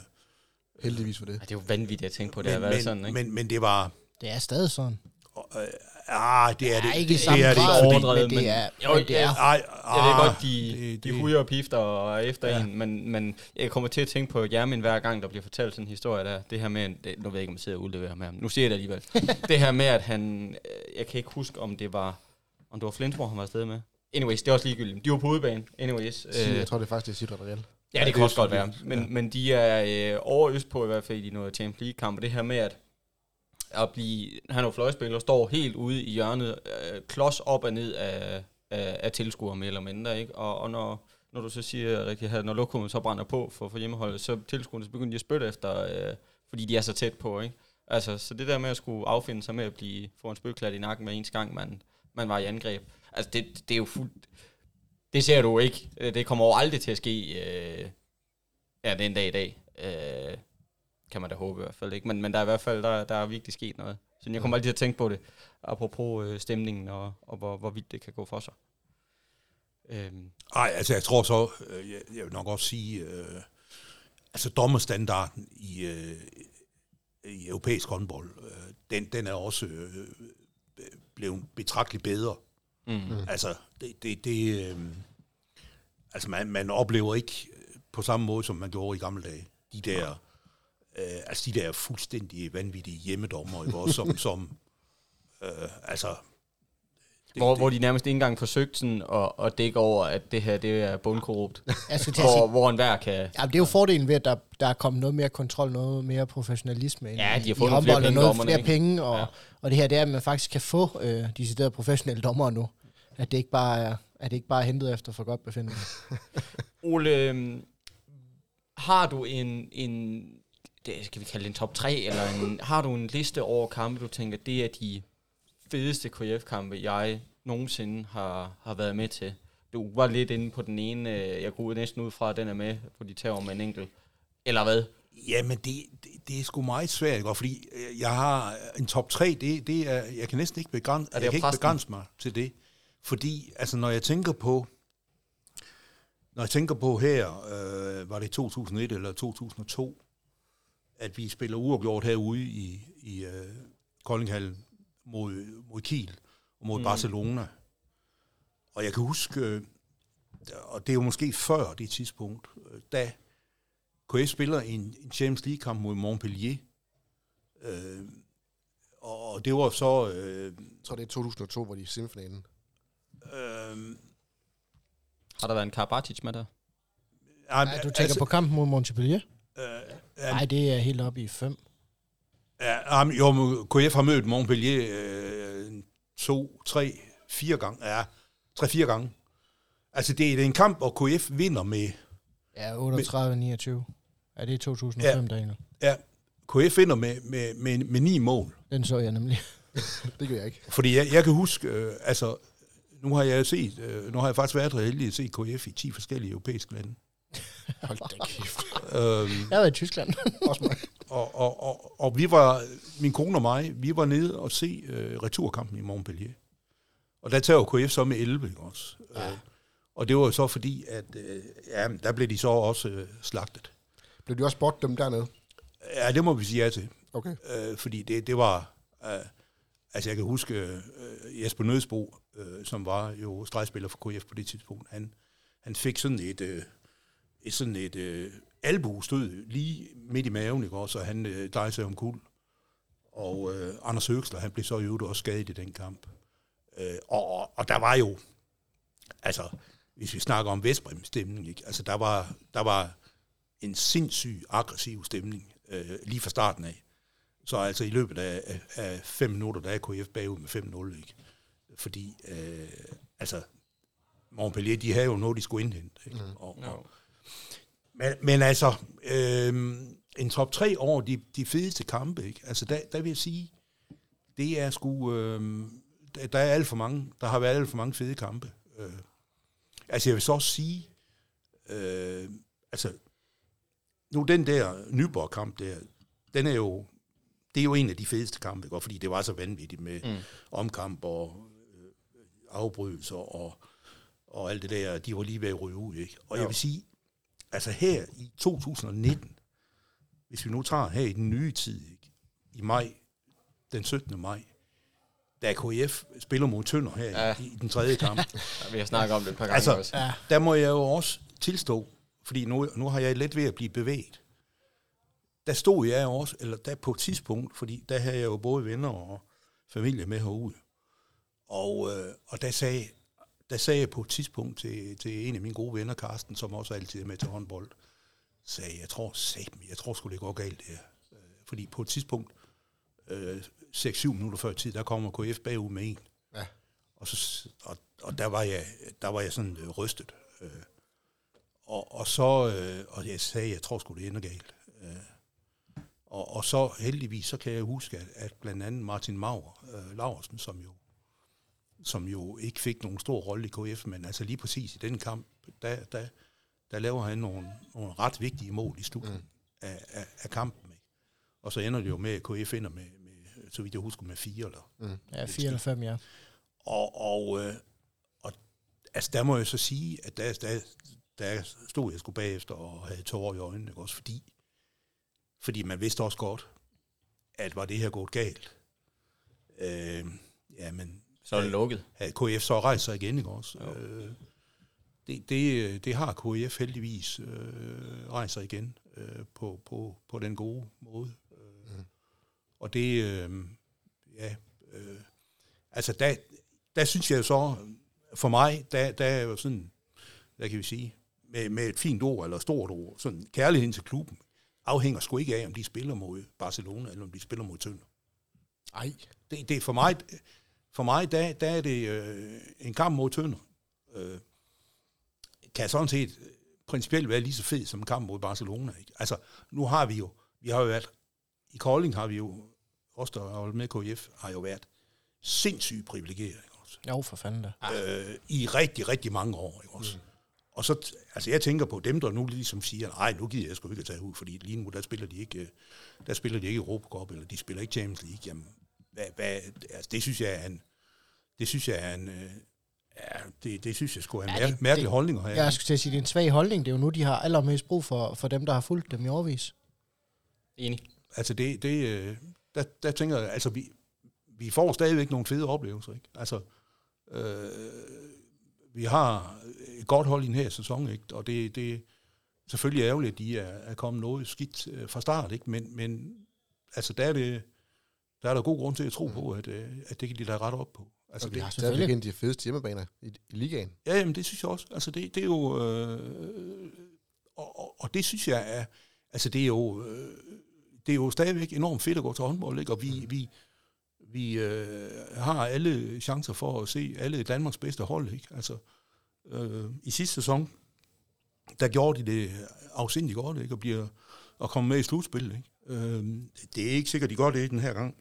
Heldigvis for det. Ja, det er jo vanvittigt at tænke på, det men, har været men, sådan, ikke? Men, men det var... Det er stadig sådan. Øh, Ah, det er det. Ja, ikke i det, samme det er det grad, ikke, overdrevet, men, det er, Jo, det er. Ej, Jeg ved ah, godt, de, det- de det- hujer og pifter og er efter Ja. ja. en, men, men jeg kommer til at tænke på Jermin hver gang, der bliver fortalt sådan en historie der. Det her med, det, nu ved jeg ikke, om jeg sidder og udleverer med ham. Nu siger jeg det alligevel. det her med, at han, øh, jeg kan ikke huske, om det var, om det var Flensborg, han var afsted med. Anyways, det er også ligegyldigt. De var på udebane. Anyways. Øh, jeg tror, det er faktisk det er Sidra Real. Ja, Ja, det det kan også godt være. Men, ja. men de er øh, over øst på i hvert fald i noget Champions League-kamp. Og det her med, at, at blive, han er jo fløjspiller, står helt ude i hjørnet, øh, klods op og ned af, af, af tilskuere mere eller mindre. Ikke? Og, og når, når du så siger, Rikke, her, når lokummet så brænder på for, for hjemmeholdet, så tilskuerne så begynder de at spytte efter, øh, fordi de er så tæt på. Ikke? Altså, så det der med at skulle affinde sig med at blive, få en spytklat i nakken med ens gang, man, man var i angreb. Altså, det, det er jo fuldt... Det ser du ikke. Det kommer jo aldrig til at ske øh, ja, den dag i dag. Øh, kan man da håbe i hvert fald ikke. Men, men der er i hvert fald der, der er virkelig sket noget. Så jeg kommer altid til at tænke på det, apropos øh, stemningen og, og hvor, hvor vidt det kan gå for sig. Øhm, Ej, altså jeg tror så, øh, jeg, jeg vil nok også sige, øh, altså dommerstandarden i, øh, i europæisk håndbold, øh, den, den er også øh, øh blevet betragteligt bedre mm. Mm. Altså, det, det, det øh, altså man, man oplever ikke på samme måde, som man gjorde i gamle dage, de der, øh, altså de der fuldstændig vanvittige hjemmedommer, ikke? Også, som, som øh, altså, det, Hvor, det, hvor de nærmest ikke engang forsøgte sådan at, at dække over, at det her det er bundkorrupt. Jeg skal til at sige, hvor, hvor enhver kan... Ja, det er jo fordelen ved, at der, der er kommet noget mere kontrol, noget mere professionalisme ind Ja, de har i fået nogle håndbold, flere penge, noget flere ikke? penge, og, ja. Og det her det er, at man faktisk kan få øh, deciderede professionelle dommer nu. At det ikke bare er, at det ikke bare er hentet efter for godt befindende. Ole, øhm, har du en, en det skal vi kalde det en top 3, eller en, har du en liste over kampe, du tænker, det er de fedeste KF-kampe, jeg nogensinde har, har været med til? Du var lidt inde på den ene, øh, jeg går næsten ud fra, at den er med, hvor de tager med en enkelt. Eller hvad? Jamen, det, det, det er sgu meget svært, ikke? Fordi øh, jeg har en top 3, det, det er, jeg kan næsten ikke begrænse, Er det jeg kan ikke præsten? begrænse mig til det. Fordi, altså, når jeg tænker på, når jeg tænker på her, øh, var det 2001 eller 2002, at vi spiller uafgjort herude i, i øh, Koldinghallen mod, mod Kiel og mod mm. Barcelona. Og jeg kan huske, øh, og det er jo måske før det tidspunkt, øh, da KF spiller en, en Champions League-kamp mod Montpellier. Øh, og det var så... Øh, Jeg tror, det er 2002, hvor de er i semifinalen. øh, Har der været en Karabatic med der? ja, Ja, du tænker på kampen mod Montpellier? Øh, ja, Nej, det er helt oppe i fem. Ja, jo, KF har mødt Montpellier øh, to, tre, fire gange. Ja, tre-fire gange. Altså, det er en kamp, hvor KF vinder med... Ja, 38-29. Er det i 2005, Ja. ja. Daniel? Ja, KF vinder med, med, med, med ni mål. Den så jeg nemlig. Det gør jeg ikke. Fordi jeg, jeg kan huske, øh, altså, nu har jeg set, øh, nu har jeg faktisk været heldig at se KF i 10 forskellige europæiske lande. Hold da kæft. Øhm, Jeg har været i Tyskland. Også mig. Og, og, og, og vi var, min kone og mig, vi var nede og se øh, returkampen i Montpellier. Og der tager KF så med 11, ikke også? Ja. Øh, og det var jo så fordi, at øh, ja, der blev de så også øh, slagtet. Blev de også bortdømt dernede? Ja, det må vi sige ja til. Okay. Øh, fordi det, det var... Øh, altså, jeg kan huske øh, Jesper Nødsbo, øh, som var jo stregspiller for KF på det tidspunkt. Han, han fik sådan et, øh, sådan et øh, albuestød lige midt i maven, ikke også? Og han øh, drejede sig om kul. Og øh, Anders Høgsler, han blev så i øvrigt også skadet i den kamp. Øh, og, og, der var jo... Altså, hvis vi snakker om Vestbrem stemning, ikke? Altså, der var, der var en sindssyg aggressiv stemning øh, lige fra starten af. Så altså i løbet af, af, af fem minutter, der er KF bagud med 5-0, ikke? Fordi, øh, altså, Montpellier, de havde jo noget, de skulle indhente. Ikke? Mm. Og, og, men, men altså, øh, en top 3 over de, de fedeste kampe, ikke? Altså, der, der vil jeg sige, det er sgu, øh, der, er alt for mange, der har været alt for mange fede kampe. Øh, altså, jeg vil så også sige, øh, altså, nu den der Nyborg-kamp der, den er jo, det er jo en af de fedeste kampe, ikke? Fordi det var så vanvittigt med mm. omkamp og øh, afbrydelser og, og alt det der, de var lige ved at ryge ud, ikke? Og jeg vil sige, altså her i 2019, hvis vi nu tager her i den nye tid, ikke? i maj, den 17. maj, da KF spiller mod Tønder her ja. I, i den tredje kamp, Ja, vi har snakket om det et par gange Altså, også. Ja. der må jeg jo også tilstå, fordi nu, nu har jeg let ved at blive bevæget. Der stod jeg også, eller der på et tidspunkt, fordi der havde jeg jo både venner og familie med herude. Og, øh, og der, sagde, der sagde jeg på et tidspunkt til, til en af mine gode venner, Karsten, som også altid er med til håndbold, sagde, jeg tror, satme, jeg tror sgu det går galt det her. Øh, Fordi på et tidspunkt, øh, 6-7 minutter før tid, der kommer KF bagud med en. Ja. Og, så, og, og der, var jeg, der var jeg sådan øh, rystet. Øh, og, og så, øh, og jeg sagde, jeg tror sgu det ender galt. Øh, og, og så heldigvis, så kan jeg huske, at, at blandt andet Martin Maurer, øh, Laursen, som jo, som jo ikke fik nogen stor rolle i KF, men altså lige præcis i den kamp, der, der, der laver han nogle, nogle ret vigtige mål i slutningen mm. af, af, af kampen. Ikke? Og så ender det jo med, at KF ender med, med så vidt jeg husker, med fire eller Ja, 4 eller 5, ja. og, og, øh, og altså, der må jeg så sige, at der, der, der stod jeg sgu bagefter og havde tårer i øjnene, ikke? også fordi, fordi man vidste også godt, at var det her gået galt, øh, jamen, Så er det lukket. havde KF så rejst sig igen, ikke også? Øh, det, det, det har KF heldigvis øh, rejst sig igen øh, på, på, på den gode måde. Øh, mm. Og det, øh, ja, øh, altså der, der synes jeg så, for mig, der, der er jo sådan, hvad kan vi sige, med, med et fint ord eller stort ord, sådan kærligheden til klubben, afhænger sgu ikke af, om de spiller mod Barcelona, eller om de spiller mod Tønder. Ej. Det, det er for mig, for mig der, der er det øh, en kamp mod Tønder. Øh, kan sådan set principielt være lige så fed som en kamp mod Barcelona. Ikke? Altså, nu har vi jo, vi har jo været, i Kolding har vi jo, os der har med KF, har jo været sindssygt privilegeret. Ikke også? Jo, for fanden da. øh, i rigtig, rigtig mange år. Ikke også? Mm. Og så, altså jeg tænker på dem, der nu ligesom siger, nej, nu gider jeg sgu ikke at tage ud, fordi lige nu, der spiller de ikke, øh, der spiller de ikke Europa Cup, eller de spiller ikke Champions League. Jamen, hvad, hvad, altså det synes jeg er en, det synes jeg er en, øh, ja, det, det synes jeg skulle er en Ja, det- mærkelig det- holdning at have. Jeg skulle til at sige, det er en svag holdning. Det er jo nu, de har allermest brug for, for dem, der har fulgt dem i årvis. Enig. Altså det, det øh, der, der tænker jeg, altså vi, vi får stadigvæk nogle fede oplevelser, ikke? Altså, øh, vi har et godt hold i den her sæson, ikke? Og det, det er selvfølgelig ærgerligt, at de er, er kommet noget skidt øh, fra start, ikke? Men, men altså, der er det, der er der god grund til at tro på, at, øh, at det kan de da ret op på. Altså, det, det er selvfølgelig. stadigvæk en af de fedeste hjemmebaner i, i ligaen. Ja, jamen, det synes jeg også. Altså, det, det er jo... Øh, og, og, og det synes jeg er... Altså, det er jo... Øh, det er jo stadigvæk enormt fedt at gå til håndbold, ikke? Og vi, vi, vi øh, har alle chancer for at se alle Danmarks bedste hold, ikke? Altså, øh, i sidste sæson, der gjorde de det afsindigt godt, ikke? Og bliver at komme med i slutspillet, ikke? Øh, det er ikke sikkert, de gør det den her gang.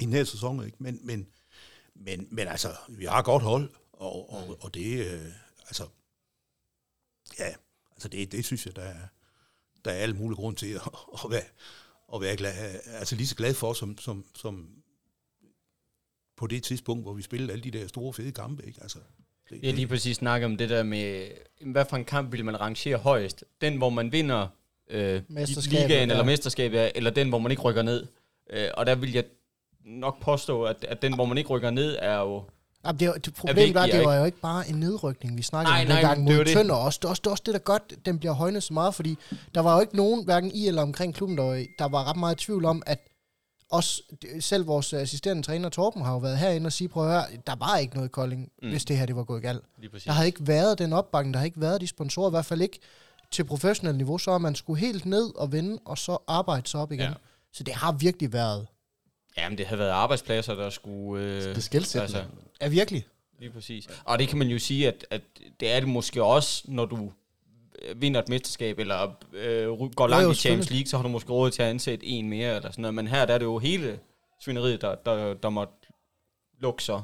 I den her sæson, ikke? Men, men, men, men altså, vi har et godt hold, og, og, og det, øh, altså, ja, altså det, det synes jeg, der er, der er alle mulige grund til at, at være, at være glad, altså lige så glad for, som, som, som på det tidspunkt, hvor vi spillede alle de der store, fede kampe, ikke? Altså, det, Jeg lige præcis snakket om det der med, hvad for en kamp vil man rangere højest? Den, hvor man vinder øh, Mesterskabet, ligaen ja. eller mesterskabet, eller den, hvor man ikke rykker ned? Øh, og der vil jeg nok påstå, at, at den, hvor man ikke rykker ned, er jo... Jamen, det, jo- det problemet var, at det var jo ikke bare en nedrykning, vi snakkede Nej, om dengang mod det. Tønder også. Det er også, det er også det, der godt, den bliver højnet så meget, fordi der var jo ikke nogen, hverken i eller omkring klubben, der, var- der var ret meget tvivl om, at os, selv vores assisterende træner Torben har jo været herinde og sige, prøv at høre, der var ikke noget i Kolding, Mm. hvis det her det var gået galt. Der havde ikke været den opbakning, der havde ikke været de sponsorer, i hvert fald ikke til professionelt niveau, så er man skulle helt ned og vende, og så arbejde sig op igen. Ja. Så det har virkelig været, Jamen, det har været arbejdspladser, der skulle... Øh, Det er skældsættende. altså, ja virkelig. Lige præcis. Og det kan man jo sige, at, at det er det måske også, når du øh, vinder et mesterskab, eller øh, går langt jo, i Champions. League, så har du måske råd til at ansætte en mere, eller sådan noget. Men her der er det jo hele svineriet, der, der, der måtte lukke sig.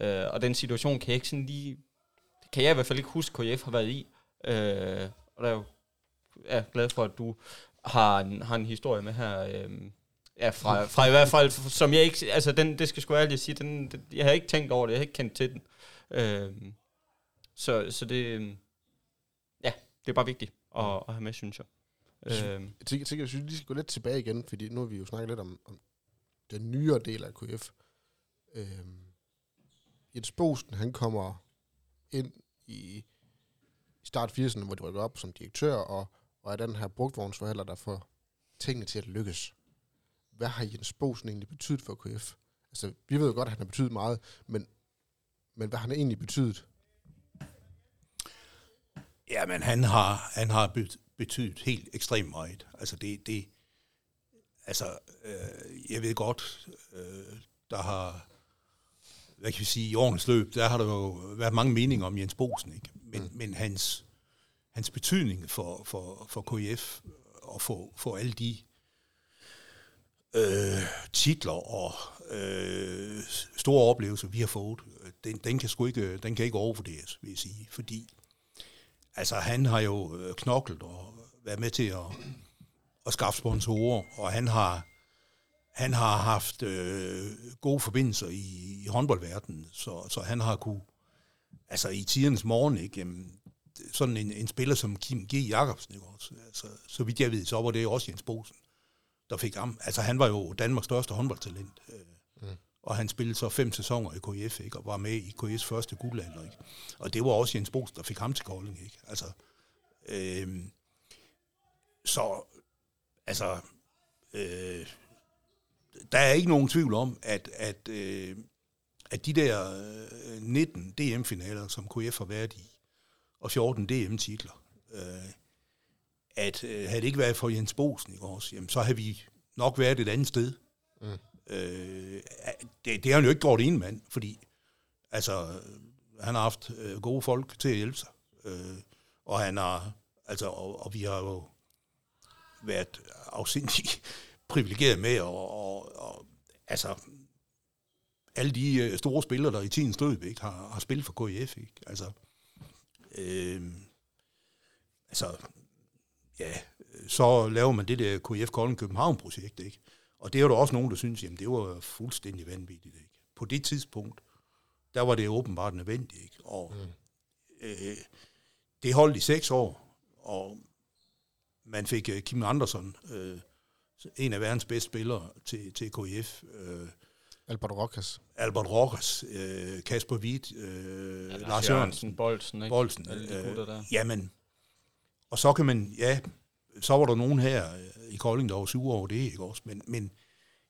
Øh, og den situation kan jeg ikke sådan lige... Kan jeg i hvert fald ikke huske, KF har været i. Øh, og der er jo jeg er glad for, at du har en, har en historie med her. Øh, ja, fra, fra i hvert fald, som jeg ikke... Altså, den, det skal sgu ærligt sige, den, den, jeg har ikke tænkt over det, jeg har ikke kendt til den. Øh, så, så det, øhm, ja, det er bare vigtigt at, at have med, synes jeg. Øh, Jeg tænker, jeg tænker, jeg synes, vi skal gå lidt tilbage igen, fordi nu har vi jo snakket lidt om, om den nyere del af KF. Øhm, Jens Bosen, han kommer ind i, i start 80'erne, hvor de rykker op som direktør, og, og er den her brugtvognsforhandler, der får tingene til at lykkes. Hvad har Jens Bosen egentlig betydet for KF? Altså, vi ved jo godt, at han har betydet meget, men, men hvad har han egentlig betydet? Ja, men han har, han har bet- betydet helt ekstremt meget. Altså det, det altså, øh, jeg ved godt, øh, der har, hvad kan vi sige, i årenes løb, der har der jo været mange meninger om Jens Bosen, ikke? Men, mm. men hans, hans betydning for, for, for KF og for, for alle de øh, titler og øh, store oplevelser, vi har fået, øh, den, den, kan sgu ikke, den kan ikke overvurderes, vil jeg sige, fordi Altså, han har jo øh, knoklet og været med til at, at skaffe sponsorer, og han har, han har haft øh, gode forbindelser i, i håndboldverdenen, så, så han har kunne, altså i tidernes morgen, ikke, jamen, sådan en, en spiller som Kim G. Jacobsen, ikke også? Altså, så vidt jeg ved, så var det også Jens Bosen, der fik ham. Altså, han var jo Danmarks største håndboldtalent, øh, mm. og han spillede så fem sæsoner i KF, ikke, og var med i KF's første guldalder, ikke? Og det var også Jens Bosen, der fik ham til Kolding, ikke? Altså, øh, så, altså, øh, der er ikke nogen tvivl om, at, at, øh, at de der øh, 19 DM-finaler, som KF har været i, og 14 DM-titler, øh, at øh, havde det ikke været for Jens Bosen, ikke også, jamen, så havde vi nok været et andet sted. Mm. Øh, det, det har han jo ikke gjort en mand, fordi altså, han har haft øh, gode folk til at hjælpe sig. Øh, og han har, altså, og, og vi har jo været afsindigt privilegeret med, og, og, og altså, alle de øh, store spillere, der i tidens løb ikke, har, har spillet for KIF, ikke? Altså, øh, altså, ja, så laver man det der KIF Kolding København-projekt, ikke? Og det er jo der også nogen, der synes, jamen det var fuldstændig vanvittigt, ikke? På det tidspunkt, der var det åbenbart nødvendigt, ikke? Og mm. øh, det holdt i seks år, og man fik uh, Kim Andersson, øh, en af verdens bedste spillere til, til KIF, øh, Albert Rokas. Albert Rockers, øh, Kasper Witt, øh, ja, Lars Jørgensen, Bolsen, ikke? Bolsen. Alle de gutter der. Øh, jamen, og så kan man, ja, så var der nogen her øh, i Kolding, der var sure over det, ikke også? Men, men,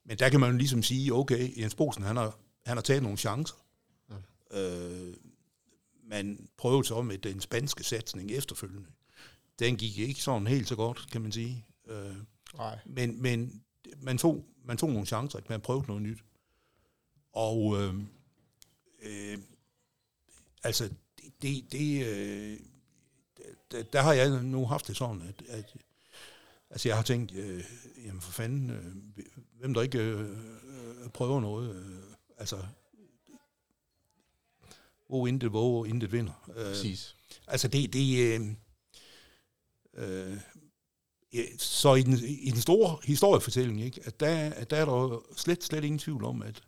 men der kan man jo ligesom sige, okay, Jens Bosen, han har, han har taget nogle chancer. Øh, man prøvede så med den spanske satsning efterfølgende. Den gik ikke sådan helt så godt, kan man sige. Øh, Nej. men men man, tog, man tog nogle chancer, man prøvede noget nyt. Og øh, øh, altså, det, det øh, der, der har jeg nu haft det sådan, at, at altså jeg har tænkt, øh, jamen for fanden, øh, hvem der ikke øh, øh, prøver noget, øh, altså, hvor intet hvor intet vinder. Øh, Præcis. Altså det, det øh, øh, så i den, i den store historiefortælling, ikke, at der, at der er der slet, slet ingen tvivl om, at,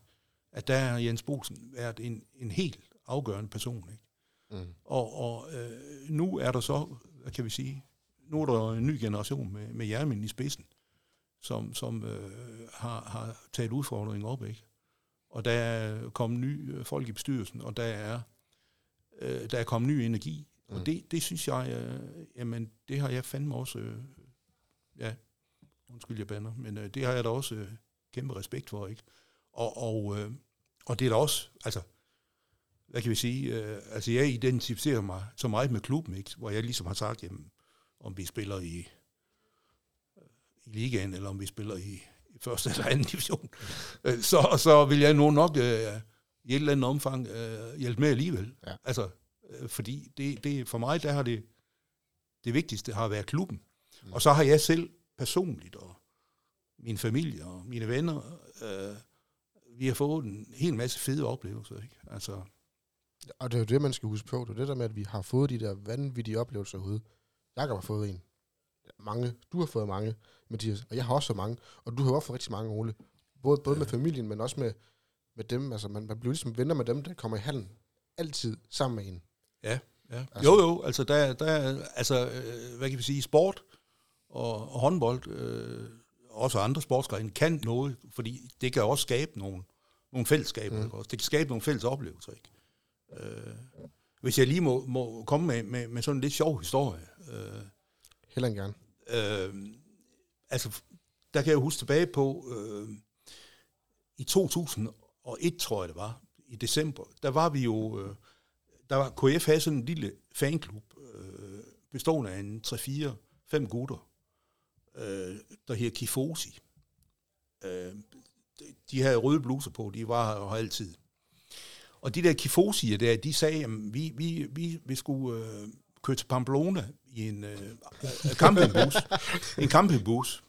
at der har Jens Bosen været en, en helt afgørende person. Ikke? Mm. Og, og øh, nu er der så, hvad kan vi sige, nu er der en ny generation med, med Jermin i spidsen, som, som øh, har, har taget udfordringen op, ikke? Og der er kommet nye øh, folk i bestyrelsen, og der er, øh, der er kommet ny energi. Mm. Mm. Og det, det synes jeg, øh, jamen, det har jeg fandme også, øh, ja, undskyld jeg bander, men øh, det har jeg da også øh, kæmpe respekt for, ikke? Og, og, øh, og det er da også, altså, hvad kan vi sige, øh, altså jeg identificerer mig så meget med klubben, ikke? hvor jeg ligesom har sagt, jamen, om vi spiller i, i ligaen, eller om vi spiller i, i første eller anden division, øh, så, så vil jeg nu nok øh, i et eller andet omfang øh, hjælpe med alligevel. Ja. Altså, øh, fordi det, det, for mig, der har det, det vigtigste har været klubben. Mm. Og så har jeg selv personligt, og min familie og mine venner, øh, vi har fået en hel masse fede oplevelser. Ikke? Altså, Og det er jo det, man skal huske på. Det er det der med, at vi har fået de der vanvittige oplevelser ude. Jakob har fået en. Mange. Du har fået mange, Mathias. Og jeg har også fået mange. Og du har også fået rigtig mange, Ole. Både, både med familien, men også med, med dem. Altså, man, man bliver ligesom venner med dem, der kommer i hallen. Altid sammen med en. Ja, ja. Altså-. Jo, jo, altså der, der er- altså, øh, hvad kan vi sige, sport og, og håndbold, øh, også andre sportsgrene, kan noget, fordi det kan også skabe nogle, nogle fællesskaber, Mm. mm. også? det kan skabe nogle fælles oplevelser, ikke? Øh, hvis jeg lige må, må komme med, med, med sådan en lidt sjov historie, øh, Heller end gerne. øh, altså, der kan jeg huske tilbage på, øh, i 2001, tror jeg det var, i december, der var vi jo, øh, der var, KF havde sådan en lille fanklub, øh, bestående af en 3-4-5 gutter, øh, der hedder Kifosi. Øh, de- de havde røde bluser på, de var her altid. Og de der Kifosier der, de sagde, at vi, vi, vi, vi skulle øh, køre til Pamplona i en øh, øh, campingbus. en campingbus.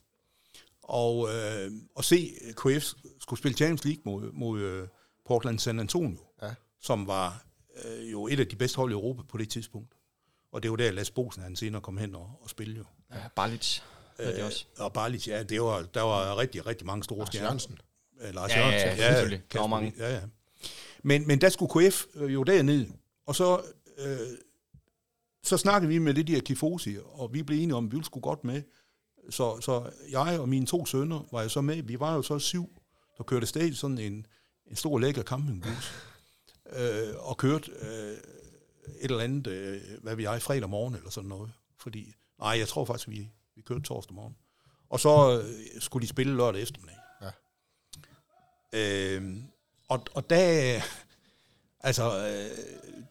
Og, øh, og se KF skulle spille Champions League mod, mod øh, Portland San Antonio, Ja. som var øh, jo et af de bedste hold i Europa på det tidspunkt. Og det var der, Las Bosen han senere kom hen og, og spille jo. Ja, Balic. Øh, og Barlic, ja, det var, der var rigtig, rigtig mange store Lars stjerner. Jørgensen. Øh, Lars Ja, ja, ja, selvfølgelig. Kasper mange. Witt, Ja, ja. Men, men der skulle KF øh, jo derned, og så, øh, så snakkede vi med det der Kifosi, og vi blev enige om, at vi sgu godt med. Så, så jeg og mine to sønner var jo så med. Vi var jo så syv, der kørte afsted i sådan en, en stor lækker campingbus, øh, og kørte øh, et eller andet, øh, hvad vi jeg, fredag morgen eller sådan noget. Fordi, nej, jeg tror faktisk, vi, vi kørte torsdag morgen. Og så øh, skulle de spille lørdag eftermiddag. Ja. Øh, og, og der, altså, øh,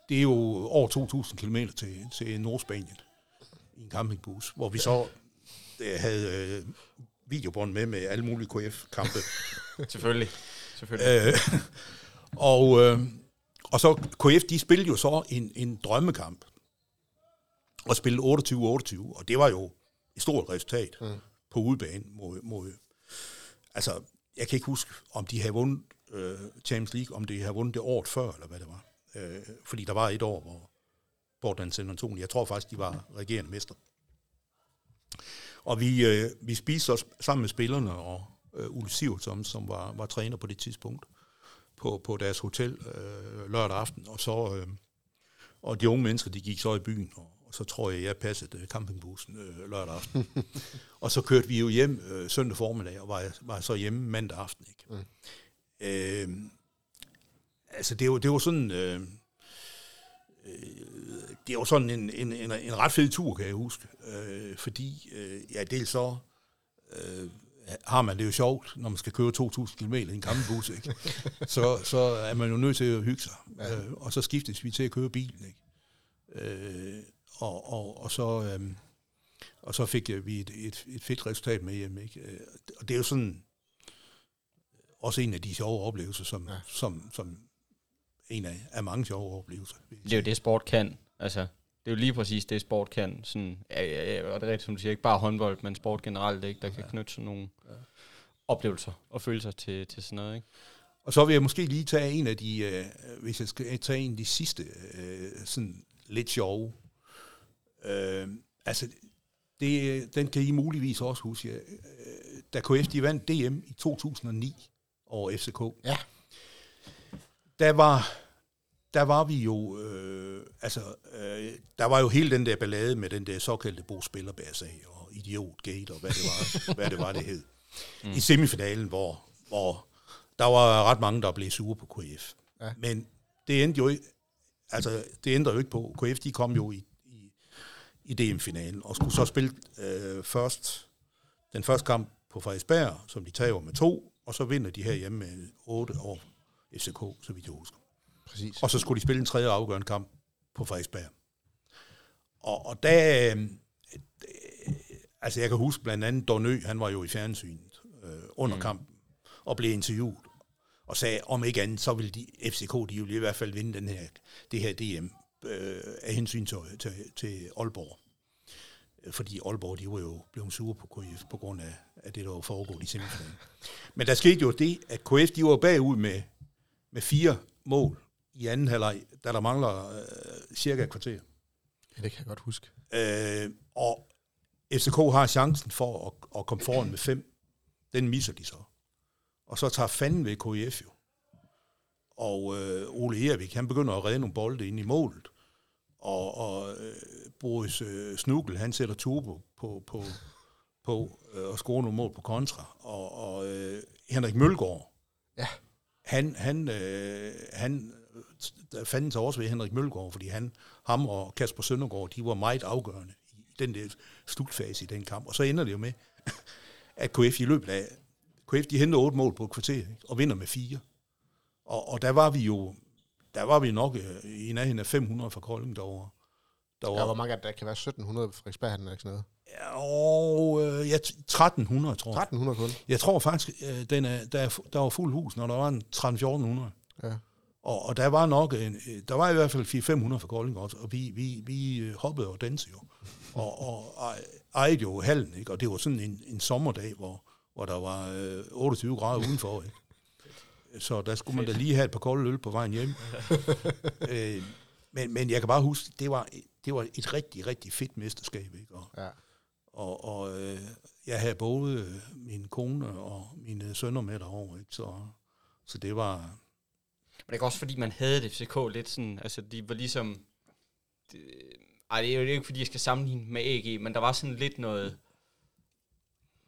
det er jo over 2.000 km til, til Nordspanien i en campingbus, hvor vi så øh, havde øh, videobånd med med alle mulige KF-kampe. Selvfølgelig. Selvfølgelig. øh, og, øh, og så KF, de spillede jo så en, en drømmekamp og spillede 28-28, og det var jo et stort resultat mm. på udebane mod, mod, altså, jeg kan ikke huske, om de havde vundet øh, Champions League, om de havde vundet det året før, eller hvad det var. Øh, fordi der var et år, hvor Portland San Antonio, jeg tror faktisk, de var regerende mester. Og vi, øh, vi spiste os sammen med spillerne, og øh, Ulf Sivertson, som var, var træner på det tidspunkt, på, på deres hotel øh, lørdag aften, og så øh, og de unge mennesker, de gik så i byen, og, og så tror jeg, jeg passede øh, campingbussen øh, lørdag aften. og så kørte vi jo hjem øh, søndag formiddag, og var, var så hjemme mandag aften. Ikke? Mm. Øh, altså, det var, det var sådan... Øh, øh, det var sådan en, en, en, en ret fed tur, kan jeg huske. Øh, fordi, øh, ja, dels så øh, har man det jo sjovt, når man skal køre 2.000 km i en gammel bus, ikke? så, så er man jo nødt til at hygge sig. Ja. Øh, og så skiftes vi til at køre bilen. Ikke? Øh, og, og, og, så, øh, og så fik vi et, et, et fedt resultat med hjem. Ikke? Øh, og det er jo sådan også en af de sjove oplevelser, som, ja. som, som en af, af mange sjove oplevelser. Det er jo det, sport kan. Altså, det er jo lige præcis det, sport kan. Sådan, ja, ja, ja, og det er rigtigt, som du siger, ikke bare håndbold, men sport generelt, ikke, der kan ja. knytte sådan nogle ja. oplevelser og følelser til, til sådan noget. Ikke? Og så vil jeg måske lige tage en af de, øh, hvis jeg skal tage en af de sidste, øh, sådan lidt sjove. Øh, altså, det, den kan I muligvis også huske. Øh, da KF de vandt DM i 2009 over FCK. Ja. Der var, der var vi jo, øh, altså, øh, der var jo hele den der ballade med den der såkaldte Bo Spillerbærsag og Idiotgate og hvad det var, hvad det, var det hed. Mm. I semifinalen, hvor, hvor der var ret mange, der blev sure på KF. Ja. Men det endte jo ikke, altså, det ændrer jo ikke på. KF, de kom jo i, i, i DM-finalen, og skulle så spille øh, først, den første kamp på Frederiksberg, som de tager med to, og så vinder de her hjemme med 8 år FCK, så vidt jeg husker. Præcis. Og så skulle de spille en tredje afgørende kamp på Frederiksberg. Og, og der, øh, altså jeg kan huske blandt andet Dornø, han var jo i fjernsynet øh, under mm. kampen, og blev interviewet, og sagde, om ikke andet, så ville de, FCK, de ville i hvert fald vinde den her, det her DM øh, af hensyn til, til, til Aalborg. Fordi Aalborg, de var jo blevet sure på KF på grund af, af det, der var foregået i semifinalen. Men der skete jo det, at KF, de var bagud med, med fire mål i anden halvleg, da der mangler øh, cirka et kvarter. Ja, det kan jeg godt huske. Øh, og FCK har chancen for at, at komme foran med fem. Den misser de så. Og så tager fanden ved KF jo. Og øh, Ole Erik, han begynder at redde nogle bolde ind i målet. Og, og øh, Boris øh, Snugel, han sætter turbo på, på, på øh, at score nogle mål på kontra. Og, og øh, Henrik Mølgaard, ja. han, han, øh, han der fandt sig også ved Henrik Mølgaard, fordi han, ham og Kasper Søndergaard, de var meget afgørende i den der slutfase i den kamp. Og så ender det jo med, at KF i løbet af, KF de henter otte mål på et kvarter, ikke? og vinder med fire. Og, og der var vi jo, der var vi nok øh, i nærheden af 500 fra Kolding derovre. derovre. Ja, hvor mange der kan være 1700 på Frederiksberg, er ikke sådan noget? Ja, og, øh, ja, 1300, tror jeg. 1300 kun? Jeg tror faktisk, øh, den er, der, der var fuld hus, når der var en 1300 Ja. Og, og der var nok, en, der var i hvert fald 400-500 fra Kolding også, og vi, vi, vi øh, hoppede og dansede jo. Og, og ejede jo hallen, ikke? og det var sådan en, en sommerdag, hvor, hvor der var øh, 28 grader udenfor. Ikke? Så der skulle man da lige have et par kolde øl på vejen hjem. øh, men, men jeg kan bare huske, det var, det var et rigtig, rigtig fedt mesterskab. Ikke? Og, ja. og, og øh, jeg havde både min kone og mine sønner med derovre. Ikke? Så, så det var men det er også fordi, man havde det FCK lidt sådan, altså de var ligesom, det, ej, det er jo ikke fordi, jeg skal sammenligne med AG, men der var sådan lidt noget,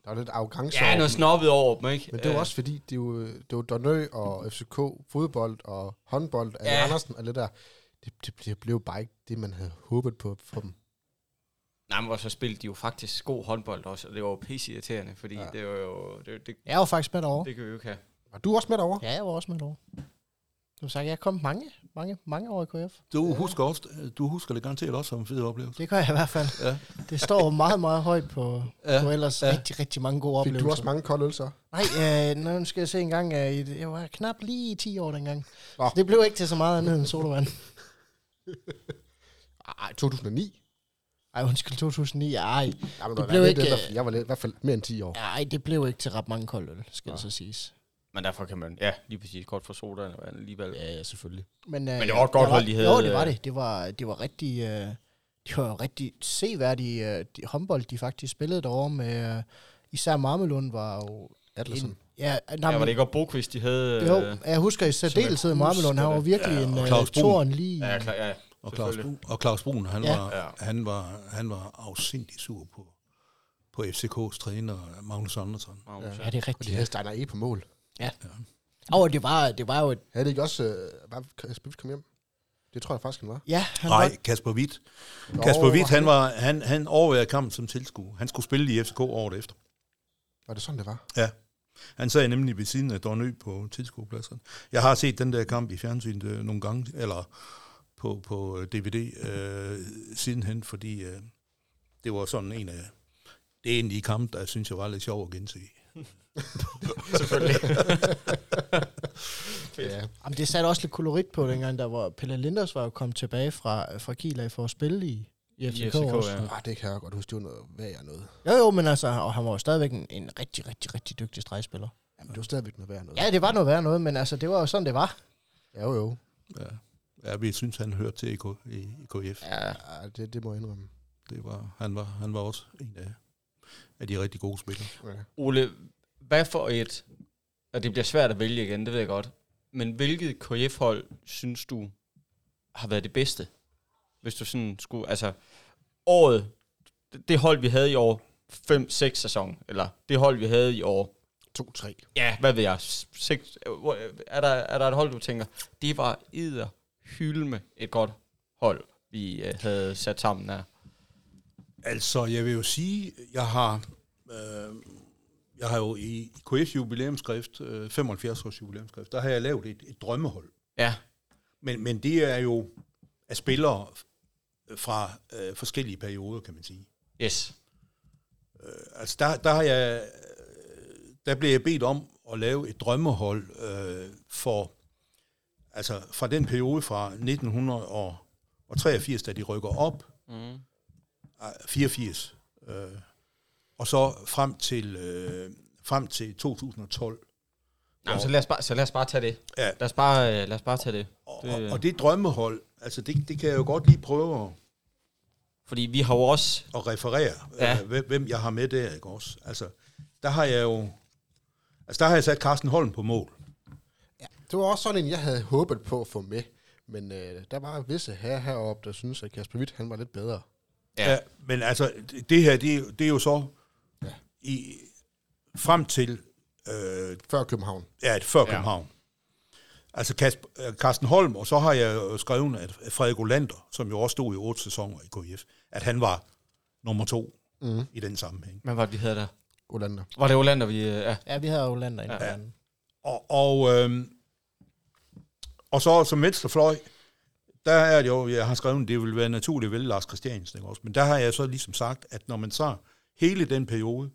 der var lidt arrogance Ja, noget snobbet over dem, ikke? Men det var også fordi, det var, det var Donø og FCK, fodbold og håndbold, ja. Andersen og det der. Det, det, det blev bare ikke det, man havde håbet på for dem. Nej, men så spillede de jo faktisk god håndbold også, og det var jo pisse irriterende, fordi ja. det var jo... Det, det, jeg var faktisk med derovre. Det kan vi jo ikke have. Var du også med derovre? Ja, jeg var også med derovre. Som sagt, jeg kommet mange, mange, mange år i KF. Du husker, også, du husker det garanteret også som en fed oplevelse. Det gør jeg i hvert fald. Ja. Det står meget, meget højt på, ja. på ellers ja. rigtig, rigtig mange gode Fik oplevelser. Fik du også mange kolde øl så? Nej, øh, nu skal jeg se en gang. Øh, jeg var knap lige 10 år dengang. Så det blev ikke til så meget andet end sodavand. Ej, 2009? Ej, undskyld, 2009. Ej, ja, det blev ikke... Det, jeg var i hvert fald mere end 10 år. Ej, det blev ikke til ret mange kolde øl, skal ja. det så siges. Men derfor kan man, ja, lige præcis, kort for sodaen alligevel. Ja, ja, selvfølgelig. Men, øh, Men det var et godt hold, de havde. Jo, det var det. Det var, det var rigtig, øh, det var rigtig seværdige øh, de, håndbold, de faktisk spillede derovre med, øh, især Marmelund var jo... Adlersen. En, ja, nej, ja, var det ikke også Bokvist, de havde? Jo, øh, jeg husker i særdeleshed Marmelund, han var virkelig ja, en uh, toren lige... Ja, klar, ja, og Claus, Brun, og Claus Brun, han, ja. var, han, var, han var afsindig sur på, på FCK's træner, Magnus Andersson. Ja, ja, det er rigtigt. Og de havde Steiner E på mål. Ja. ja. Og det var, det var jo et... Havde det ikke også... Øh, var Kasper Witt kom hjem? Det tror jeg faktisk, han var. Ja, han Nej, var... Kasper Witt. Kasper Witt, han, var, han, han overvejede kampen som tilskuer. Han skulle spille i FCK året efter. Var det sådan, det var? Ja. Han sad nemlig ved siden af Dornø på tilskuerpladserne. Jeg har set den der kamp i fjernsynet øh, nogle gange, eller på, på DVD øh, sidenhen, fordi øh, det var sådan en af det er en af de kampe, der jeg synes jeg var lidt sjov at gense. Selvfølgelig. ja. Jamen, det satte også lidt kolorit på dengang, der hvor Pelle Linders var jo kommet tilbage fra, fra Kiel af for at spille i, i FCK, FCK, også. ja. Ah, det kan jeg godt huske, det var noget værd noget. Jo, jo, men altså, og han var jo stadigvæk en, en rigtig, rigtig, rigtig dygtig stregspiller. Jamen, det var stadigvæk noget værd noget. Ja, det var noget værd noget, men altså, det var jo sådan, det var. Ja, jo, jo. Ja. ja, vi synes, han hørte til i, K, i, i KF. Ja. Ja, det, det må jeg indrømme. Det var, han, var, han var også en af, af de rigtig gode spillere. Ja. Ole, hvad for et, og det bliver svært at vælge igen, det ved jeg godt, men hvilket KF-hold synes du har været det bedste? Hvis du sådan skulle, altså året, det- hold vi havde i år 5-6 sæson, eller det hold vi havde i år, 2-3. ja, hvad ved jeg, 6, er, der, er der et hold, du tænker, det var edder hylme et godt hold, vi øh, havde sat sammen her. Altså, jeg vil jo sige, jeg har, øh, jeg har jo i KF jubilæumsskrift, øh, 75 års jubilæumsskrift, der har jeg lavet et, et drømmehold. Ja, Men, men det er jo af spillere fra øh, forskellige perioder, kan man sige. yes. Altså, der, der har jeg, øh, der blev jeg bedt om at lave et drømmehold øh, for, altså fra den periode fra 1983, da de rykker op, Mm. ah, 84, øh, og så frem til, øh, frem til 2012. Nå, men så, lad os bare, så lad os bare tage det. Ja. Lad os bare, øh, lad os bare tage det. Og, Det- og, og det drømmehold, altså det, det kan jeg jo godt lige prøve at, Fordi vi har jo også... at referere, Ja. ja. øh, hvem, jeg har med der, ikke også? Altså, der har jeg jo, altså der har jeg sat Carsten Holm på mål. Det var også sådan en, jeg havde håbet på at få med. Men øh, der var visse her heroppe, der synes at Kasper Witt, han var lidt bedre. Ja. Ja, men altså, det- her, det, er jo- det er jo så Ja. ja. I, frem til øh, Før København. ja, et før Ja. København. Altså Kasper, øh, Carsten Holm, og så har jeg jo skrevet, at Frederik Olander, som jo også stod i otte sæsoner i KIF, at han var nummer to Mm. i den sammenhæng. Hvad var det, vi havde der? Olander. Var det Olander, vi... øh, Ja. Ja, vi havde jo Lander inde Ja. ja. den. Og, og, øhm, og så som venstrefløj, der er det jo, jeg har skrevet, at det vil være naturligt at vælge Lars Christiansen, ikke også? Men der har jeg så ligesom sagt, at når man så hele den periode,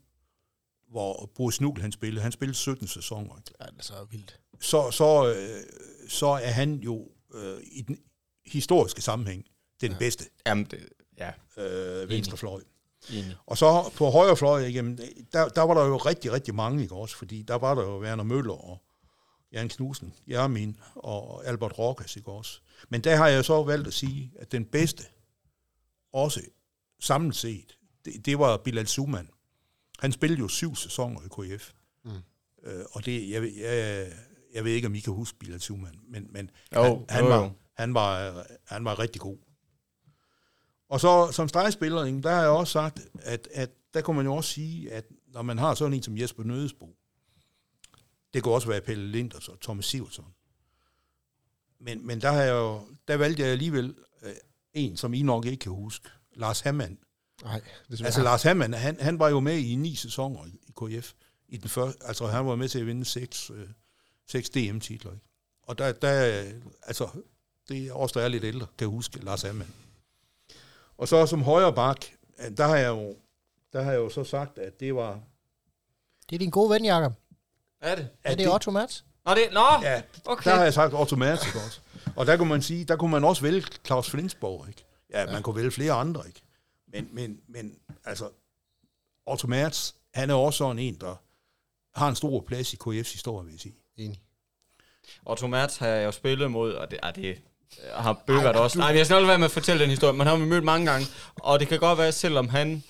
hvor Bruce Nuhl han spillede, han spillede 17 sæsoner? Ja, det er så vildt. så, så, øh, så er han jo øh, i den historiske sammenhæng den Ja. bedste Jamen, det, ja, øh, venstrefløj. enig. Og så på højre fløj, jamen, der, der var der jo rigtig, rigtig mange, ikke også? Fordi der var der jo Werner Møller og Jan Knudsen, Jermin og Albert Rokas, ikke også? Men der har jeg så valgt at sige, at den bedste, også samlet set, det, det var Bilal Suman. Han spillede jo syv sæsoner i KF. Mm. Øh, og det, jeg, ved- jeg, jeg ved ikke, om I kan huske Bilal Suman, men, men Jo, han, han, jo, jo. var, han, var, han var rigtig god. Og så som stregspiller, der har jeg også sagt, at, at der kunne man jo også sige, at når man har sådan en som Jesper Nødesbo, det kunne også være Pelle Linders og Thomas Sivertsen. Men, men der, har jeg jo, der valgte jeg alligevel øh, en, som I nok ikke kan huske, Lars Hammann. Nej, det Altså Lars Hammann, han, han var jo med i ni sæsoner i, KF. I den første, altså han var med til at vinde seks, øh, seks DM-titler. Ikke? Og der, der, altså, det er også der er lidt ældre, kan huske Lars Hammann. Og så som højre bak, der har jeg jo, der har jeg jo så sagt, at det var... Det er din gode ven, Jacob. Er det? Er det Otto Mats? Nå, det, nå, Ja, okay. der har jeg sagt Otto Mertz, ikke også? Og der kunne man sige, der kunne man også vælge Claus Flensborg, ikke? Ja, man kunne vælge flere andre, ikke? Men, men, men altså, Otto Mertz, han er også sådan en, der har en stor plads i KF's historie, vil jeg sige. Enig. Otto Mertz har jeg jo spillet mod, og det, ah, det har bøvert også. Nej, jeg skal lade være med at fortælle den historie, men han har vi mødt mange gange. Og det kan godt være, selvom han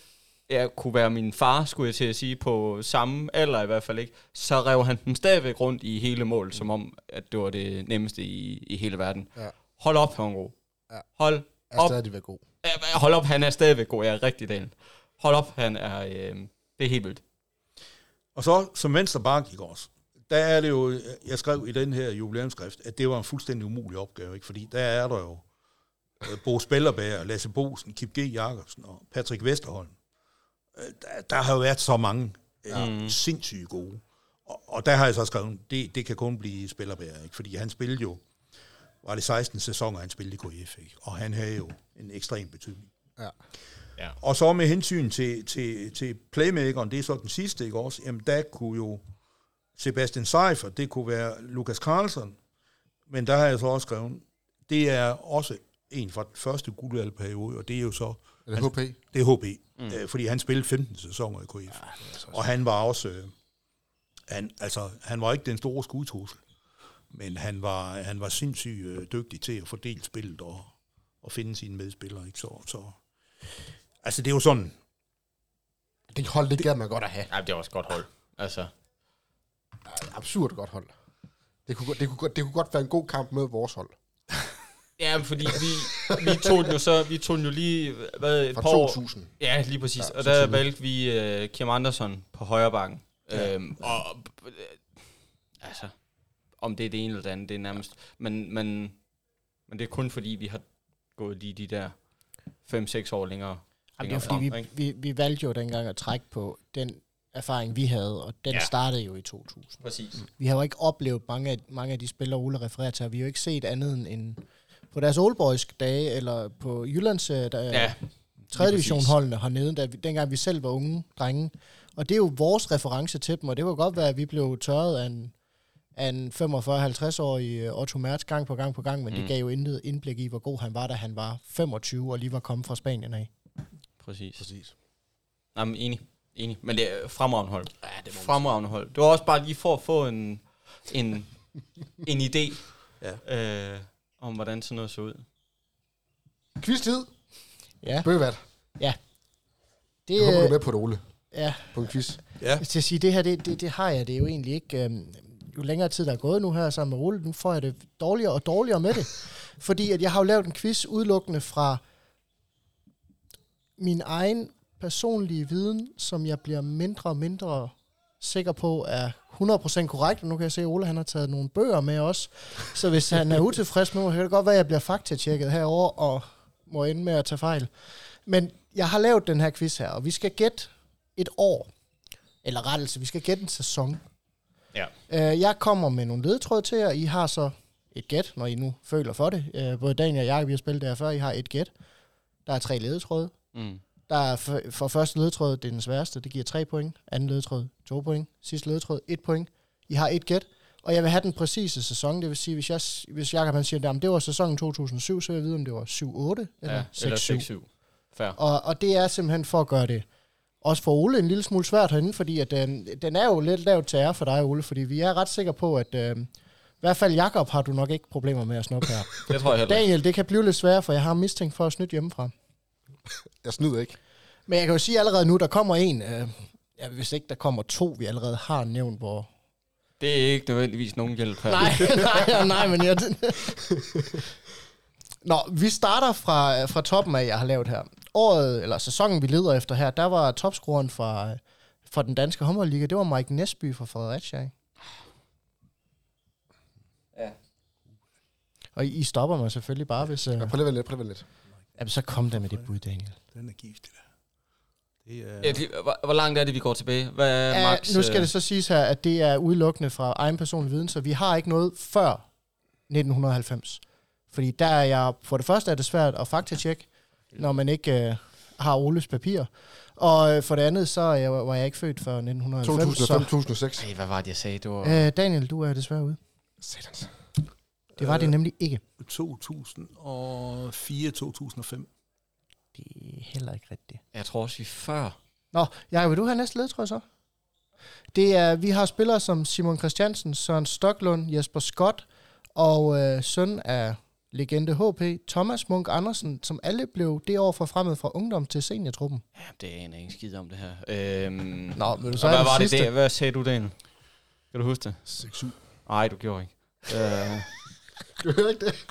ja, kunne være min far, skulle jeg til at sige, på samme alder i hvert fald ikke, så rev han den stadigvæk rundt i hele mål, som om, at det var det nemmeste i, i hele verden. Ja. Hold op, han er god. Ja. Hold Er op. stadig været god. Hold op, han er stadigvæk god. Jeg er rigtig delen. Hold op, han er... Øh, det er helt vildt. Og så som venstre bak, ikke også? Der er det jo, jeg skrev i den her jubilæumsskrift, at det var en fuldstændig umulig opgave, ikke? Fordi der er der jo øh, Bo Spellerberg, Lasse Bosen, Kip G. Jacobsen og Patrick Vesterholm. Øh, Der, der har jo været så mange Ja. Mm. Sindssygt gode. Og, og der har jeg så skrevet, det, det kan kun blive spillerbær, ikke? fordi han spillede jo, var det 16 sæsoner, han spillede i KF, ikke? og han havde jo en ekstrem betydning. Ja. Ja. Og så med hensyn til, til, til playmakeren, det er så den sidste, ikke også? Jamen, der kunne jo Sebastian Seifert, det kunne være Lukas Carlsen, men der har jeg så også skrevet, det er også en fra den første guldalderperiode, og det er jo så, Er det HP? det er HB, mm. øh, fordi han spillede 15 sæsoner i KF. Ja, og han var også, øh, han, altså, han var ikke den store skudtrussel, men han var, han var sindssygt øh, dygtig til at fordele spillet og, og finde sine medspillere. Ikke? Så, så, altså, det er jo sådan, Det hold, det gad man godt at have. Ja, det er også et godt hold. Altså, Absurd godt hold. Det kunne, godt- det, kunne, godt- det kunne godt være en god kamp med vores hold. ja, fordi vi, vi tog den jo så, vi tog den jo lige, hvad, et Fra par år. 2000. Ja, lige præcis. Ja, og der valgte vi uh, Kim Andersson på højre bakken. Ja. Øhm, og, øh, altså, om det er det ene eller det andet, det er nærmest. Men, men, men det er kun fordi, vi har gået lige de der 5-6 år længere. Jamen, det er fordi, frem, vi, vi, vi valgte jo dengang at trække på den erfaring, vi havde, og den Ja. startede jo i 2000. Præcis. Vi har jo ikke oplevet mange af, mange af de spillere, Ole refererer til. Vi har jo ikke set andet end- på deres oldboyske dage, eller på Jyllands øh, der, Ja, ja, 3. lige division præcis. holdene hernede, da vi, dengang vi selv var unge drenge. Og det er jo vores reference til dem, og det kunne godt være, at vi blev tørret af en, af en 45-50-årig øh, Otto Mertz gang på gang på gang, men mm. Det gav jo intet indblik i, hvor god han var, da han var 25 og lige var kommet fra Spanien af. præcis. Præcis. Jamen, enig. Enig. Men det er fremragende hold. Ja, det Fremragende hold. Det var også bare lige for at få en, en, en idé Ja. øh, om, hvordan sådan noget så ud. Quiz-tid. Ja, Bøvat. det, Jeg håber, du er øh, med på det, Ole. ja, På en quiz. ja, Jeg skal sige, det her, det, det, det har jeg det er jo egentlig ikke. Øhm, jo længere tid der er gået nu her sammen med Ole, nu får jeg det dårligere og dårligere med det. fordi at jeg har jo lavet en quiz udelukkende fra min egen personlige viden, som jeg bliver mindre og mindre sikker på er 100% korrekt. Og nu kan jeg se, at Ole han har taget nogle bøger med også. Så hvis han er utilfreds med mig, kan det godt være, at jeg bliver faktatjekket herover og må ende med at tage fejl. Men jeg har lavet den her quiz her, og vi skal gætte et år. Eller rettelse, vi skal gætte en sæson. Ja. Øh, jeg kommer med nogle ledetråde til jer. I har så et gæt, når I nu føler for det. Øh, både Daniel og jeg, vi har spillet det her før. I har et gæt. Der er tre ledetråde. Mm. Der er for, for første ledetråd, det er den sværeste, det giver 3 point. Anden ledetråd, 2 point. Sidste ledetråd, 1 point. I har et gæt, og jeg vil have den præcise sæson. Det vil sige, hvis, jeg, hvis Jacob han siger, at det var sæsonen 2007, så vil jeg vide, om det var 7-8 eller Ja, 6-7. eller 6-7. Fair. Og, og det er simpelthen for at gøre det også for Ole en lille smule svært herinde, fordi at, den, den er jo lidt lavet til ære for dig, Ole, fordi vi er ret sikre på, at øh, i hvert fald Jakob har du nok ikke problemer med at snuppe her. Det tror jeg heller. Daniel, det kan blive lidt sværere, for jeg har mistænkt for at snyde hjemmefra. Jeg snyder ikke. Men jeg kan jo sige allerede nu, der kommer en, øh, ja, hvis ikke der kommer to, vi allerede har nævnt, hvor... Det er ikke nødvendigvis nogen hjælp her. Nej, nej, nej, men jeg... Nå, vi starter fra, fra toppen af, jeg har lavet her. Året, eller sæsonen, vi leder efter her, der var topscoren fra, fra den danske håndboldliga, det var Mike Nesby fra Fredericia. ikke? Ja. Og I, I stopper mig selvfølgelig bare, hvis... Øh, Ja, prøv lige lidt, prøv lige lidt. jamen, så kom der med det bud, Daniel. den er giftig der. Det er, Ja, hvor, hvor langt er det, vi går tilbage? Hvad er Ja, max? nu skal øh, det så siges her, at det er udelukkende fra egen personlig viden, så vi har ikke noget før 1990. Fordi der er jeg, for det første er det svært at faktatjekke, når man ikke øh, har Oles papir. Og øh, for det andet, så er jeg, var jeg ikke født før 1990. 2005-2006. Ej, hvad var det, jeg sagde? Det var... Øh, Daniel, du er desværre ude. Satans. Det var det nemlig ikke. 2004-2005. Det er heller ikke rigtigt. Jeg tror også, vi før. Nå, Jacob, vil du have næste ledtråd så? Det er, vi har spillere som Simon Christiansen, Søren Stoklund, Jesper Scott og øh, søn af legende HP, Thomas Munk Andersen, som alle blev det år forfremmet fra ungdom til seniortruppen. Ja, det aner jeg ikke skid om det her. Øhm, Nå, du så hvad var det, det? Hvad sagde du, Daniel? Kan du huske det? 6-7. Nej, du gjorde ikke. Øh, Du hører ikke det?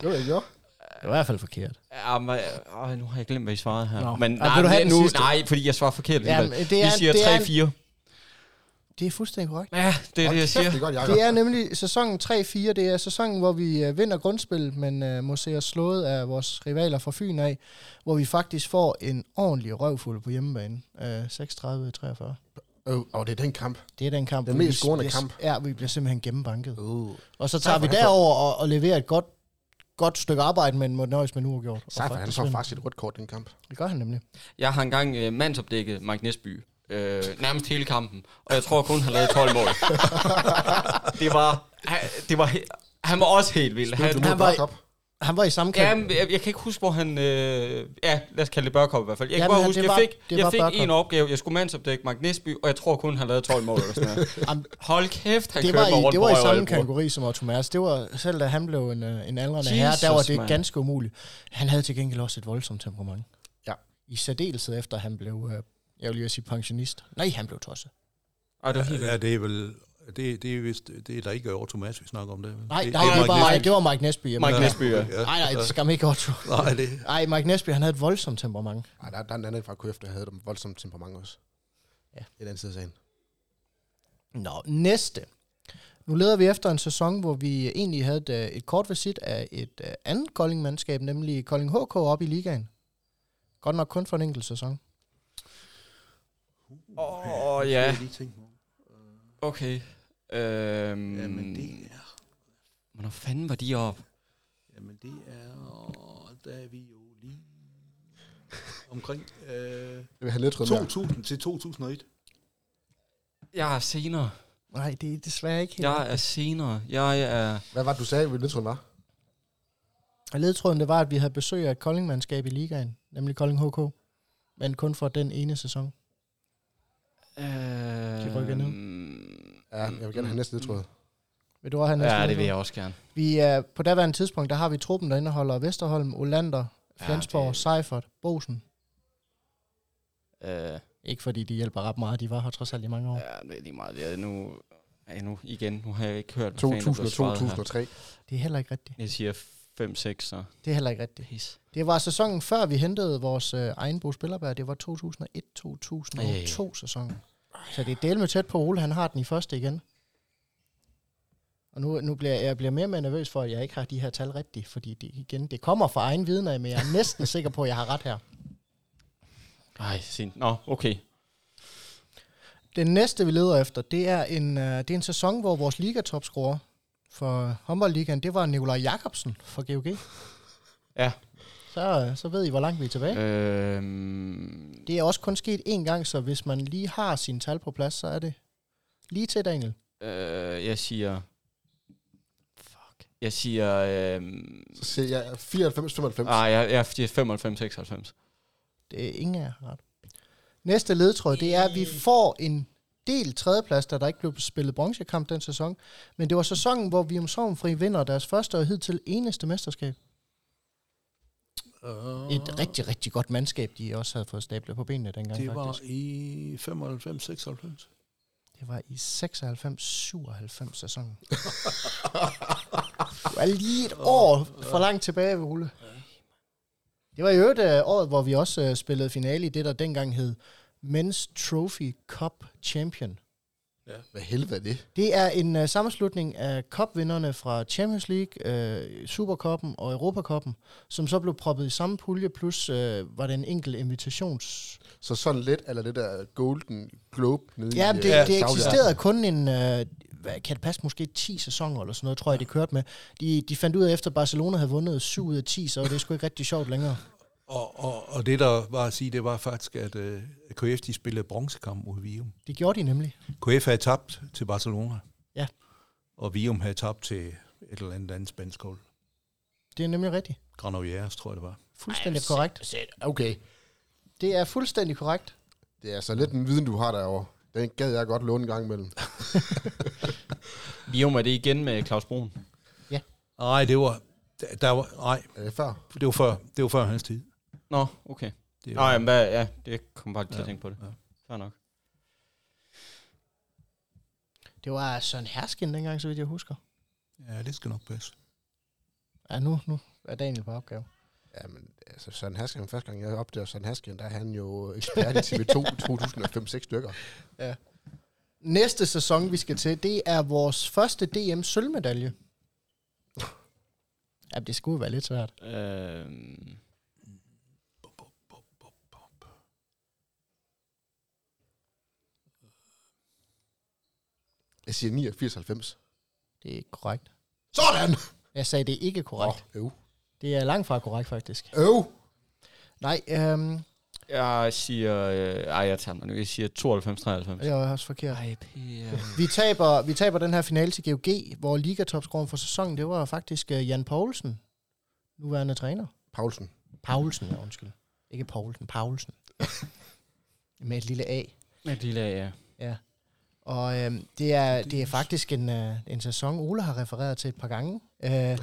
Det var jeg gjorde. Det var i hvert fald forkert. ja, men, øh, nu har jeg glemt, hvad I svarede her. Nå. Men Ja, nej, vil du have nu, sidste? nej, fordi jeg svarer forkert. Ja, alligevel. men det er, vi siger det er, 3-4. Det er fuldstændig korrekt. Ja, det er det, jeg siger. Det er godt, Jacob. Det er nemlig sæsonen 3-4. Det er sæsonen, hvor vi øh, vinder grundspil, men øh, må se os slået af vores rivaler fra Fyn af, hvor vi faktisk får en ordentlig røvfuld på hjemmebane. Øh, 36-43. Oh, og det er den kamp. Det er den kamp. Den mest scorende bliver- kamp. Ja, vi bliver simpelthen gennembanket. Uh. Og så tager Seifer, vi derover og, og leverer et godt, godt stykke arbejde, men må nøjes med en uafgjort. Og Seifer, han faktisk får faktisk et rødt kort i den kamp. Det gør han nemlig. Jeg har engang øh, mandsopdækket Mike Nesby. Øh, nærmest hele kampen. Og jeg tror kun, han lavede 12 mål. det var... han- Det var han var også helt vild. Han, han var- Børkop? Han var i samme kamp. men jeg, jeg kan ikke huske, hvor han... Øh, ja, lad os kalde det Børkop i hvert fald. Jeg kan Jamen, bare han- huske, jeg fik, jeg fik Børkop. en opgave. Jeg skulle mandsopdække Mike Nesby, og jeg tror kun, han lavede 12 mål. Eller sådan noget. Jamen, Hold kæft, han det var, i, rundt det var i samme kategori som Otto Mærs. Det var, selv da han blev en, øh, en aldrende herre, der var det mand. ganske umuligt. Han havde til gengæld også et voldsomt temperament. Ja. I særdeleshed efter han blev, øh, jeg vil lige sige pensionist. Nej, han blev tosset. Ej, det var helt Ja, det er vel... Det, det, er vist, det er der ikke over Thomas, vi snakker om det. Nej, det, nej, det, det, Mike var, nej, det var Mike Nesby. Mike mener. Nesby, ja. Nej, nej, det skal ikke Otto. Nej, det, Nej, Mike Nesby, han havde et voldsomt temperament. Nej, der, der er en anden fra KF, der havde dem voldsomt temperament også. Ja. Et andet side af sagen. Nå, næste. Nu leder vi efter en sæson, hvor vi egentlig havde et, øh, et kort visit af et uh, andet Kolding-mandskab, nemlig Kolding HK op i ligaen. Godt nok kun for en enkelt sæson. Åh, oh, det ja. jeg lige tænkt mig om. Okay. Øhm, Jamen, det er... Hvornår fanden var de op? Jamen, det er... Der er vi jo lige omkring øh, Jeg vil have lidt mere. 2000 til 2001. Jeg er senere. Nej, det er desværre ikke helt. Jeg er senere. Jeg er... Hvad var det, du sagde, vi lidt var? Ledtråden, det var, at vi havde besøg af et Kolding-mandskab i ligaen, nemlig Kolding HK. Men kun for den ene sæson. Øh, De rykker ned. Ja, jeg vil gerne have næste ledtråd. Vil du også have næste Ja, det vil jeg også gerne. Vi er, på daværende tidspunkt, der har vi truppen, der indeholder Vesterholm, Olander, Flensborg, ja, det- Seifert, Bosen. Øh, Ikke fordi de hjælper ret meget, de var her trods alt i mange år. ja, det er lige meget. Det er nu, ja, nu igen, nu har jeg ikke hørt, hvad fanden der 2002, blev svaret her. 2003. Det er heller ikke rigtigt. Jeg siger 5-6, så Det er heller ikke rigtigt. pis. Det var sæsonen før vi hentede vores øh, egen Bo Spillerbær. Det var 2001-2002 sæsonen. Så det er del med tæt på Ole, han har den i første igen. Og nu, nu bliver jeg, jeg bliver mere og mere nervøs for, at jeg ikke har de her tal rigtigt, fordi det, igen, det kommer fra egen viden af, men jeg er næsten sikker på, at jeg har ret her. Ej, sind. Nå, okay. Den næste, vi leder efter, det er en, øh, det er en sæson, hvor vores ligatopscorer for håndboldligaen, det var Nikolaj Jakobsen for GOG. Ja. Så, øh, så ved I, hvor langt vi er tilbage. Øhm, Det er også kun sket én gang, så hvis man lige har sine tal på plads, så er det lige til, Daniel. øh, jeg siger... Fuck. Jeg siger... Øhm, Så siger jeg 94, 95. ah, jeg, jeg siger 95, 96. Det er ingen af ret. Næste ledtråd, det er, at vi får en del tredjeplads, da der ikke blev spillet bronzekamp den sæson. Men det var sæsonen, hvor vi om Sovnfri vinder deres første og hidtil eneste mesterskab. Uh, Et rigtig, rigtig godt mandskab, de også havde fået stablet på benene dengang det var faktisk. i 95, 96. Det var i 96-97 sæsonen. det var lige et år for langt tilbage, Ole. Det var i øvrigt uh, året, hvor vi også uh, spillede finale i det, der dengang hed Men's Trophy Cup Champion. Hvad helvede er det? Det er en uh, sammenslutning af cupvinderne fra Champions League, uh, Supercuppen og Europacuppen, som så blev proppet i samme pulje, plus uh, var det en enkelt invitations... Så sådan lidt, eller det der Golden Globe nede Ja, i det, øh, det eksisterede kun en, øh, hvad, kan det passe, måske 10 sæsoner eller sådan noget, tror jeg, det kørte med. De, de fandt ud af, efter Barcelona havde vundet 7 ud af 10, så det sgu ikke rigtig sjovt længere. Og, og, og det, der var at sige, det var faktisk, at uh, KF de spillede bronzekamp mod Vium. Det gjorde de nemlig. KF havde tabt til Barcelona. Ja. Og Vium havde tabt til et eller andet andet spansk hold. Det er nemlig rigtigt. Granollers, tror jeg det var. Fuldstændig korrekt. Okay. Det er fuldstændig korrekt. Det er så lidt en viden, du har derovre. Den gad jeg godt låne en gang imellem. Vium er det igen med Claus Brun. Nej, det var, der, der var, nej, Er det før? det var før, det var før hans tid. Nå, okay. Det Nå, jamen, hvad, ja, det kom bare til Ja, at tænke på det. ja. Fair nok. Det var Søren Herskin dengang, så vidt jeg husker. Ja, det skal nok passe. Ja, nu, nu er Daniel på opgave. Ja, men altså Søren Hasken, første gang jeg opdagede Søren Hasken, der er han jo ekspert i TV2 2005-6 stykker. Næste sæson, vi skal til, det er vores første DM sølvmedalje. Ja, det skulle være lidt svært. Øhm, Jeg siger 89-90. Det er ikke korrekt. Sådan! Jeg sagde, det er ikke korrekt. Åh, øv. Det er langt fra korrekt, faktisk. Øv! Nej, øhm, Jeg siger... Øh, ej, jeg tager mig nu. Jeg siger 92-93. jeg er også forkert. Ej. Vi taber, vi taber den her finale til GOG, hvor ligatopscoren for sæsonen, det var faktisk uh, Jan Poulsen, nuværende træner. Paulsen. Paulsen, ja, undskyld. Ikke Poulsen, Paulsen. Med et lille A. Med et lille A, ja. Og øhm, det, er, det er faktisk en, øh, en sæson, Ole har refereret til et par gange. Øh,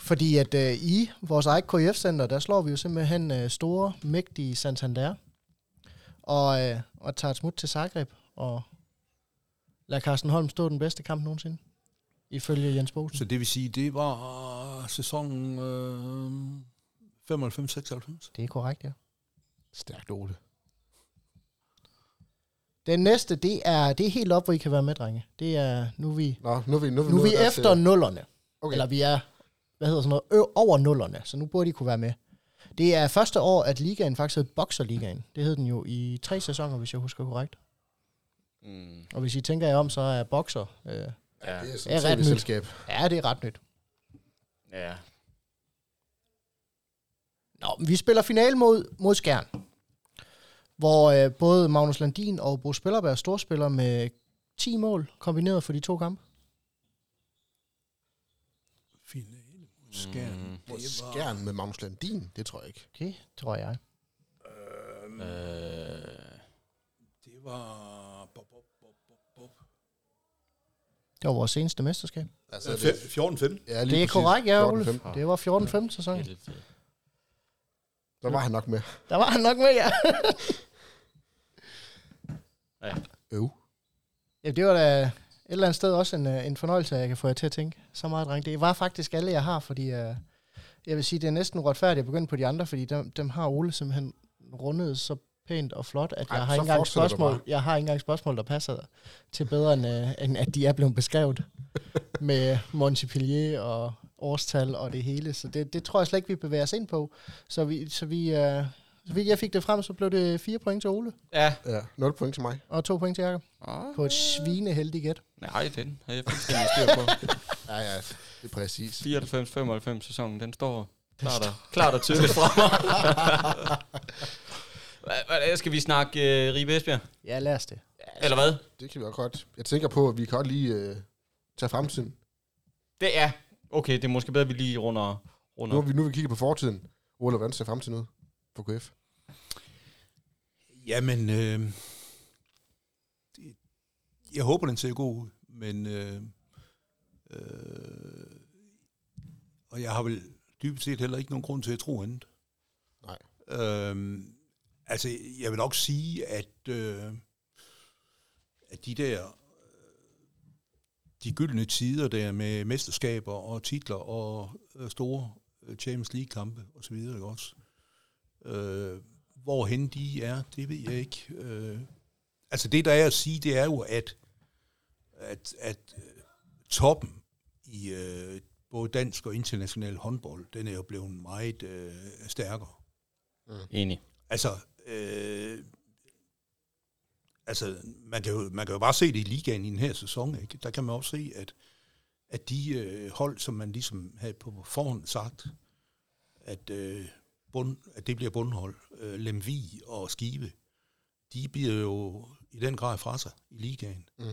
fordi at øh, i vores eget KF-center, der slår vi jo simpelthen øh, store, mægtige Santander. Og, øh, og tager et smut til Zagreb og lader Carsten Holm stå den bedste kamp nogensinde. Ifølge Jens Bosen. Så det vil sige, det var sæsonen øh, 95-96. Det er korrekt, ja. Stærkt, Ole. Den næste, det er, det er helt op, hvor I kan være med, drenge. Det er, nu er vi, Nå, nu er vi, nu er vi, nu er vi efter dertil. nullerne. Okay. Eller vi er, hvad hedder sådan noget, ø- over nullerne, så nu burde de kunne være med. Det er første år, at ligaen faktisk hed Boxerligaen. Det hed den jo i tre sæsoner, hvis jeg husker korrekt. Mm, Og hvis I tænker jer om, så er Boxer... Øh, ja. Det er Det sådan er et ret nyt. selskab. ja, det er ret nyt. ja. Nå, men vi spiller finale mod, mod Skjern. Hvor øh, både Magnus Landin og Bo Spillerberg er storspiller med 10 mål kombineret for de to kampe. Finale mod Skjern. Mm. Mod Skjern med Magnus Landin, det tror jeg ikke. Okay, tror jeg. Øhm, Øh, det var... Bob, bob, bob, bob, bob. Det var vores seneste mesterskab. Altså, Øh, fe- 14-15. ja, Det er korrekt, ja, Ole. 14-15. Det var 14-15 sæson. helvede. Der var han nok med. Der var han nok med, ja. Øv. ja det var da et eller andet sted også en, øh, en fornøjelse, at jeg kan få jer til at tænke så meget, dreng. Det var faktisk alle, jeg har, fordi uh, jeg vil sige, det er næsten uretfærdigt at begynde på de andre, fordi dem, dem har Ole simpelthen rundet så pænt og flot, at Ej, jeg har, ikke engang spørgsmål, jeg har ikke engang spørgsmål, der passer til bedre, end, uh, end at de er blevet beskrevet med Montpellier og årstal og det hele. Så det, det tror jeg slet ikke, vi bevæger os ind på. Så vi, så vi, uh, vidt jeg fik det frem, så blev det fire point til Ole, Ja. Ja, 0 point til mig. og to point til Jacob. Ah. På et svineheldigt gæt. Nej, den har jeg fuldstændig styr på. Ja, ja, det er præcis. 94-95 sæsonen, den står klart og, klart og tydeligt fra mig. Hvad, hvad, skal vi snakke uh, Ribe Esbjerg? Ja, lad os det. Eller hvad? Det kan vi også godt. Jeg tænker på, at vi kan godt lige øh, tage fremtiden. Det er. Okay, det er måske bedre, at vi lige runder, Nu runder. har vi, nu vi kigget på fortiden. Ole, hvordan ser fremtiden ud på KF? Jamen, øh, det, jeg håber, den ser god ud, men øh, øh, og jeg har vel dybest set heller ikke nogen grund til at tro andet. Nej. Øh, altså, jeg vil nok sige, at, øh, at de der de gyldne tider der med mesterskaber og titler og øh, store øh, Champions League-kampe osv., ikke også? Øh, hvorhen de er, det ved jeg ikke. Øh, altså det, der er at sige, det er jo, at, at, at øh, toppen i øh, både dansk og international håndbold, den er jo blevet meget øh, stærkere. Enig. Altså, øh, altså man, kan jo, man kan jo bare se det i ligaen i den her sæson. Ikke? Der kan man også se, at, at de øh, hold, som man ligesom havde på forhånd sagt, at, øh, bund, at det bliver bundhold, øh, Lemvi og Skive, de bliver jo i den grad fra sig i ligaen. Mm.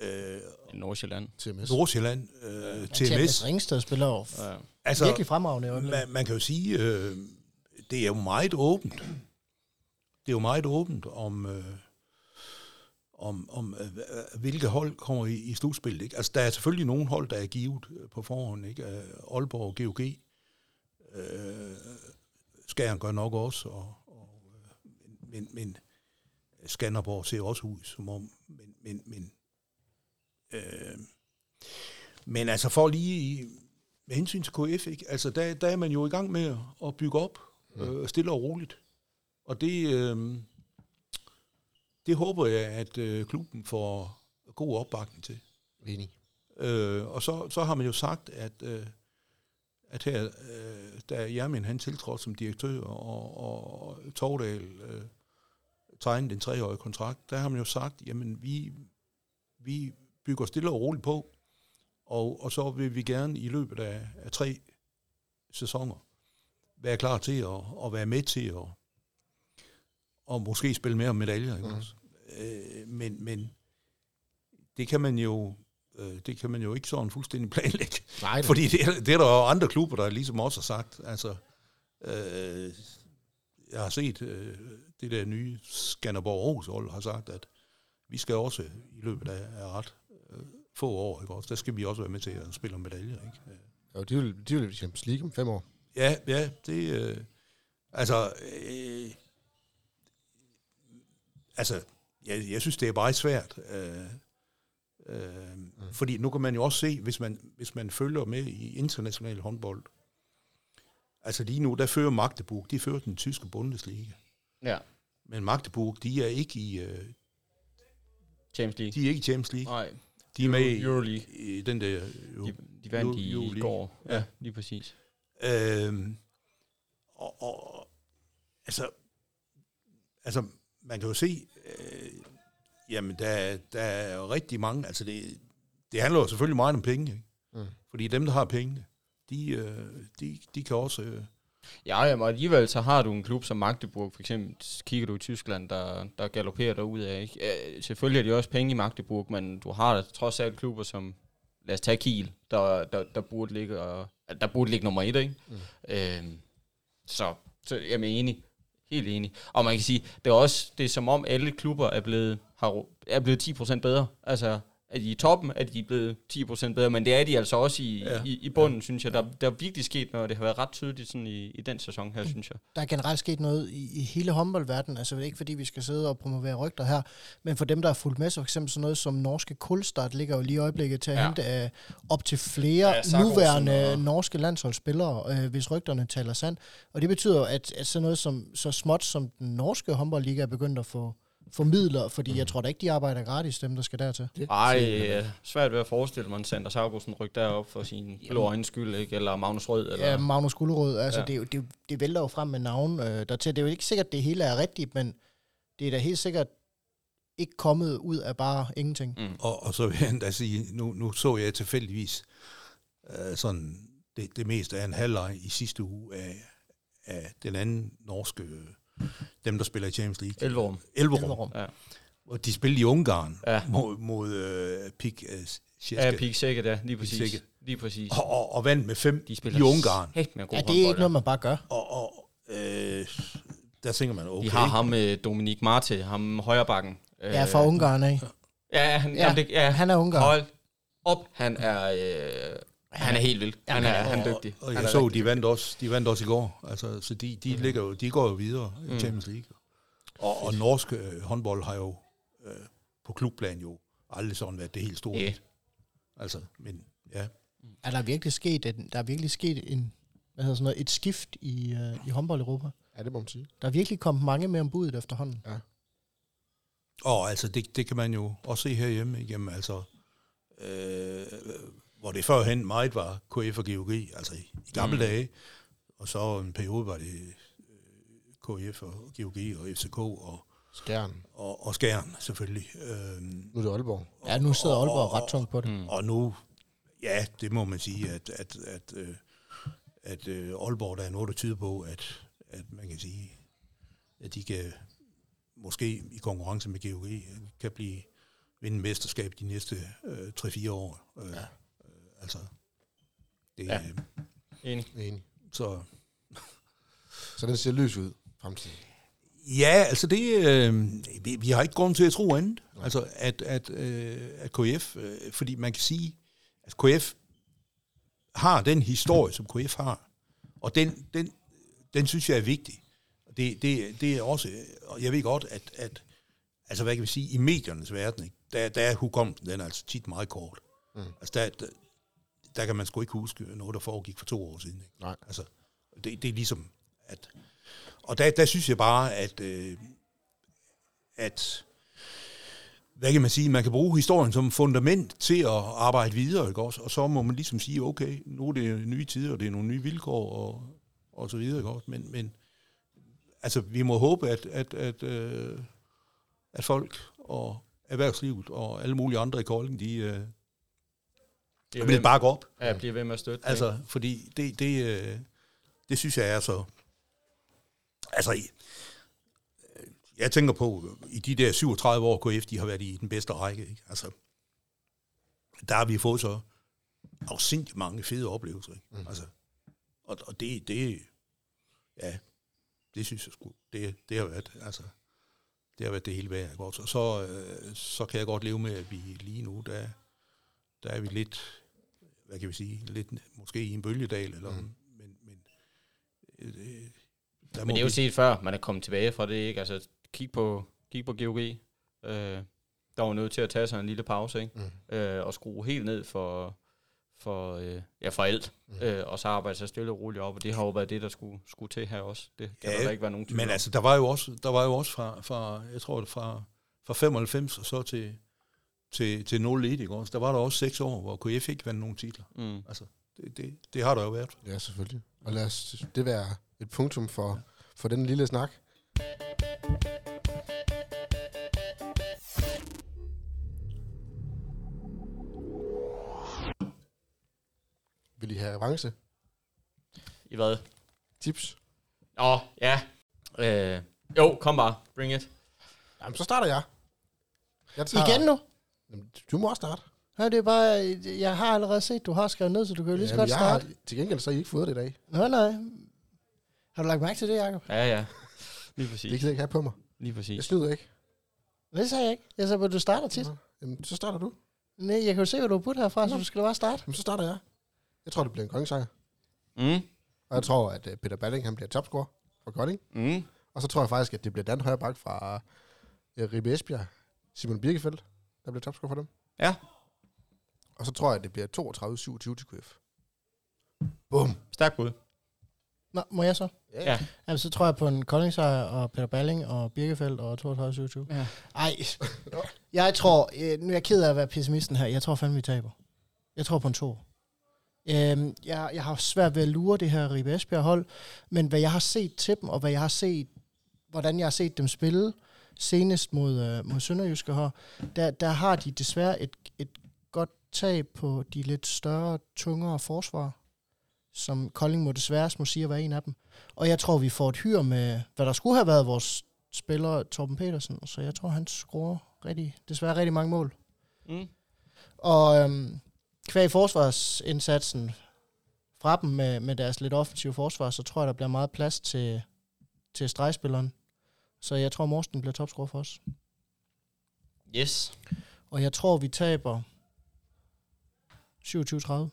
Øh, Nordsjælland. TMS. Nordsjælland, øh, TMS TMS, Ringsted spiller jo Ja. altså, virkelig fremragende. i øjeblikket. man, man kan jo sige, øh, det er jo meget åbent. Det er jo meget åbent om, øh, om, om øh, hvilke hold kommer i, i slutspillet. Ikke? Altså, der er selvfølgelig nogle hold, der er givet øh, på forhånd. Ikke? Øh, Aalborg og GOG. Øh, Skjern gør nok også. Og, og, øh, men, men Skanderborg ser også ud som om. Men, men, men, øh, men altså for lige med hensyn til KF, ikke? Altså, der, der er man jo i gang med at bygge op, øh, stille og roligt. Og det, øh, det håber jeg, at øh, klubben får god opbakning til. Enig. Øh, og så, så har man jo sagt, at, øh, at her, øh, da Jermin han tiltrådte som direktør, og, og, Tordal øh, tegnede en treårig kontrakt, der har man jo sagt, jamen vi, vi bygger stille og roligt på, og, og så vil vi gerne i løbet af, af tre sæsoner være klar til at, at være med til at og måske spille mere om medaljer. Ikke? Mhm. også? Øh, men, men det kan man jo det kan man jo ikke sådan fuldstændig planlægge. Nej, Fordi det er, det er der jo andre klubber, der ligesom også har sagt. Altså, øh, jeg har set øh, det der nye Skanderborg Aarhus hold har sagt, at vi skal også i løbet af, ret øh, få år, ikke også? Der skal vi også være med til at spille om medaljer, ikke? jo, de vil, de vil Champions League om fem år. Ja, ja, det... Øh, altså... Øh, altså, jeg, jeg synes, det er bare svært. Øh, øh, mm. Fordi nu kan man jo også se, hvis man, hvis man følger med i international håndbold, altså lige nu, der fører Magdeburg, de fører den tyske Bundesliga. Ja, Men Magdeburg, de er ikke i, øh, Champions League. de er ikke i Champions League. Nej, De er med i, Euroleague. i den der... Jo, De, de vandt i, går. Ja. Ja, lige præcis. Øhm, og, og, altså, altså, man kan jo se, øh, jamen, der, der er jo rigtig mange, altså det, det handler jo selvfølgelig meget om penge, ikke? Mm. Fordi dem, der har pengene, de, øh, de, de kan også... Øh, Ja, jamen, og alligevel så har du en klub som Magdeburg, for eksempel, kigger du i Tyskland, der, der galopperer derud af. Ikke? Øh, selvfølgelig er de også penge i Magdeburg, men du har da trods alt klubber som, lad os tage Kiel, der, der, der burde ligge, og, der burde ligge nummer et, ikke? Mm. Øhm, så, så jeg er enig. Helt enig. Og man kan sige, det er også, det er som om alle klubber er blevet, har, er blevet 10% bedre. Altså, er de i toppen, er de blevet 10% bedre, men det er de altså også i, Ja. i, i bunden, ja. synes jeg. Der, der er virkelig sket noget, og det har været ret tydeligt sådan i, i den sæson her, synes jeg. der er generelt sket noget i, i hele håndboldverdenen, altså ikke fordi vi skal sidde og promovere rygter her, men for dem, der er fulgt med, så for eksempel sådan noget som norske Kulstart ligger jo lige i øjeblikket til at ja. Hente uh, op til flere Ja, nuværende og- norske landsholdsspillere, uh, hvis rygterne taler sandt. Og det betyder jo, at, at sådan noget som, så småt som den norske håndboldliga er begyndt at få formidler, fordi jeg tror da ikke, de arbejder gratis, dem der skal dertil. Det, Ej, øh, svært ved at forestille mig, en Sander Sargussen ryk derop for sin blå øjens skyld, ikke? Eller Magnus Rød, eller... Ja, Magnus Gullerød, altså ja. Det, er jo, det, det vælter jo frem med navn øh, dertil. Det er jo ikke sikkert, at det hele er rigtigt, men det er da helt sikkert ikke kommet ud af bare ingenting. Mm. og, og så vil jeg endda sige, nu, nu så jeg tilfældigvis øh, sådan det, det meste af en halvleg i sidste uge af, af den anden norske, øh, dem der spiller i Champions League. Elverum. Elverum. Elverum. Ja, Og de spillede i Ungarn Ja. mod, mod øh, Pik øh, ja. Pik Sækket, ja, lige præcis. Sækket. Lige præcis. og, og, og vandt med fem De spiller i Ungarn. Helt med god Ja, det er ikke håndbold, noget, man bare gør. Og, og øh, der tænker man, okay. Vi har ham, øh, Dominik Marte, ham højrebakken. Ja, fra Ungarn af. Ja, han, Ja, det, ja, Han er Ungarn. Hold op, han er, øh, han er helt vild. Han er, han er dygtig. Og Han jeg er så, de vandt også, de vandt også i går. Altså, så de, de, ligger jo, de går jo videre i Mm. Champions League. Og, og norsk øh, håndbold har jo øh, på klubplan jo aldrig sådan været det helt store. Ja. Altså, men ja. Er der virkelig sket, en, der er virkelig sket en, hvad hedder sådan noget, et skift i, øh, i håndbold Europa? Ja, det må man sige. Der er virkelig kommet mange med om budet efterhånden. Og altså, det, det kan man jo også se herhjemme igennem, altså, øh, hvor det førhen meget var KF og GOG, altså i, i gamle mm. Dage, og så en periode var det øh, KF og GOG og FCK og, Skjern. og, og Skjern selvfølgelig. Øh, Nu er det Aalborg. Ja, nu sidder Aalborg ret tungt på det. Mm. Og nu, ja, det må man sige, at, at, at, øh, at øh, Aalborg, der er noget, der tyder på, at, at man kan sige, at de kan måske i konkurrence med GOG kan blive vinde mesterskab de næste øh, 3-4 år. Øh, ja. Altså, det, ja. Ja. øh, Enig. Enig. så Så den ser lys ud fremtiden. Ja, altså det, øh, vi, vi har ikke grund til at tro andet. Altså at, at, øh, at KF, øh, fordi man kan sige, at KF har den historie, som KF har, og den, den, den synes jeg er vigtig. Det, det, det er også, og jeg ved godt, at, at altså hvad kan vi sige, i mediernes verden, ikke, der, der er hukommelsen, den er altså tit meget kort. Mm. Altså der, der, der kan man sgu ikke huske noget, der foregik for to år siden. Ikke? Nej. Altså, det, det er ligesom, at... Og der, der synes jeg bare, at, øh, at hvad kan man sige, man kan bruge historien som fundament til at arbejde videre, ikke også? Og så må man ligesom sige, okay, nu er det nye tider, og det er nogle nye vilkår, og, og så videre, ikke også? Men, men altså, vi må håbe, at, at, at, øh, at folk og erhvervslivet og alle mulige andre i Kolding, de øh, Det er vil bakke op. ja, bliver ved med at støtte. det. Altså, fordi det, det, øh, det synes jeg er så... Altså, jeg tænker på, i de der 37 år, KF, de har været i den bedste række, ikke? Altså, der har vi fået så afsindigt mange fede oplevelser, ikke? Mm. Altså, og, og det, det, ja, det synes jeg sgu, det, det har været, altså, det har været det hele værd, ikke? også? Og så, øh, så kan jeg godt leve med, at vi lige nu, der, der er vi lidt, hvad kan vi sige, lidt måske i en bølgedal, eller, mm. men, men øh, der Men det er jo set før, man er kommet tilbage fra det, ikke? Altså, kig på, kig på GOG. Øh, der var nødt til at tage sig en lille pause, ikke? Mm. Øh, og skrue helt ned for, for, øh, ja, for alt. Mm. Øh, og så arbejde sig stille og roligt op, og det har jo været det, der skulle, skulle til her også. Det kan ja, der ikke være nogen tvivl Men altså, der var jo også, der var jo også fra, fra jeg tror, det fra, fra 95 og så til, til, til 0 ikke også? Der var der også seks år, hvor KF ikke vandt nogen titler. Mm. Altså, det, det, det har der jo været. Ja, selvfølgelig. Og lad os det være et punktum for, for den lille snak. Vil I have avance? I hvad? Tips? Åh, ja. Øh, jo, kom bare. Bring it. Jamen, så starter jeg. jeg Igen nu? Jamen, Du må også starte. Ja, det er bare, jeg har allerede set, du har skrevet ned, så du kan jo lige så godt jeg starte. har, til gengæld så har I ikke fået det i dag. Nej, nej. Har du lagt mærke til det, Jacob? Ja, ja. Lige Det præcis. kan jeg ikke have på mig. Lige Jeg præcis. snyder ikke. Det sagde jeg ikke. Jeg sagde, at du starter tit. Nå, Jamen, så starter du. Nej, jeg kan jo se, hvad du har budt herfra, så Nå. du skal da bare starte. Jamen, så starter jeg. Jeg tror, det bliver en kongesejr. Mm. Og jeg tror, at øh, Peter Balling han bliver topscorer for Kolding. Mm. Og så tror jeg faktisk, at det bliver den højre bak fra øh, Ribe Esbjerg. Simon Birkefeldt, der bliver topscorer for dem. Ja. Og så tror jeg, at det bliver 32-27 til KF. Bum. Stærk bud. Nå, må jeg så? Ja. Jamen, så tror jeg på en Koldingsejr og Peter Balling og Birkefeldt og 32 ja. Ej, jeg tror, øh, nu er jeg ked af at være pessimisten her, jeg tror fandme, vi taber. Jeg tror på en to. Øhm, jeg, jeg har svært ved at lure det her Ribe Esbjerg hold, men hvad jeg har set til dem, og hvad jeg har set, hvordan jeg har set dem spille, senest mod, øh, mod Sønderjyske her, der, der har de desværre et, et godt tab på de lidt større, tungere forsvar, som Kolding må desværre må sige at være en af dem. Og jeg tror, vi får et hyr med, hvad der skulle have været vores spiller, Torben Petersen, så jeg tror, han scorer rigtig, desværre rigtig mange mål. Mm. Og øhm, kvæg forsvarsindsatsen fra dem med, med deres lidt offensive forsvar, så tror jeg, der bliver meget plads til, til stregspilleren. Så jeg tror, Morsten bliver topscorer for os. Yes. Og jeg tror, vi taber 27-30.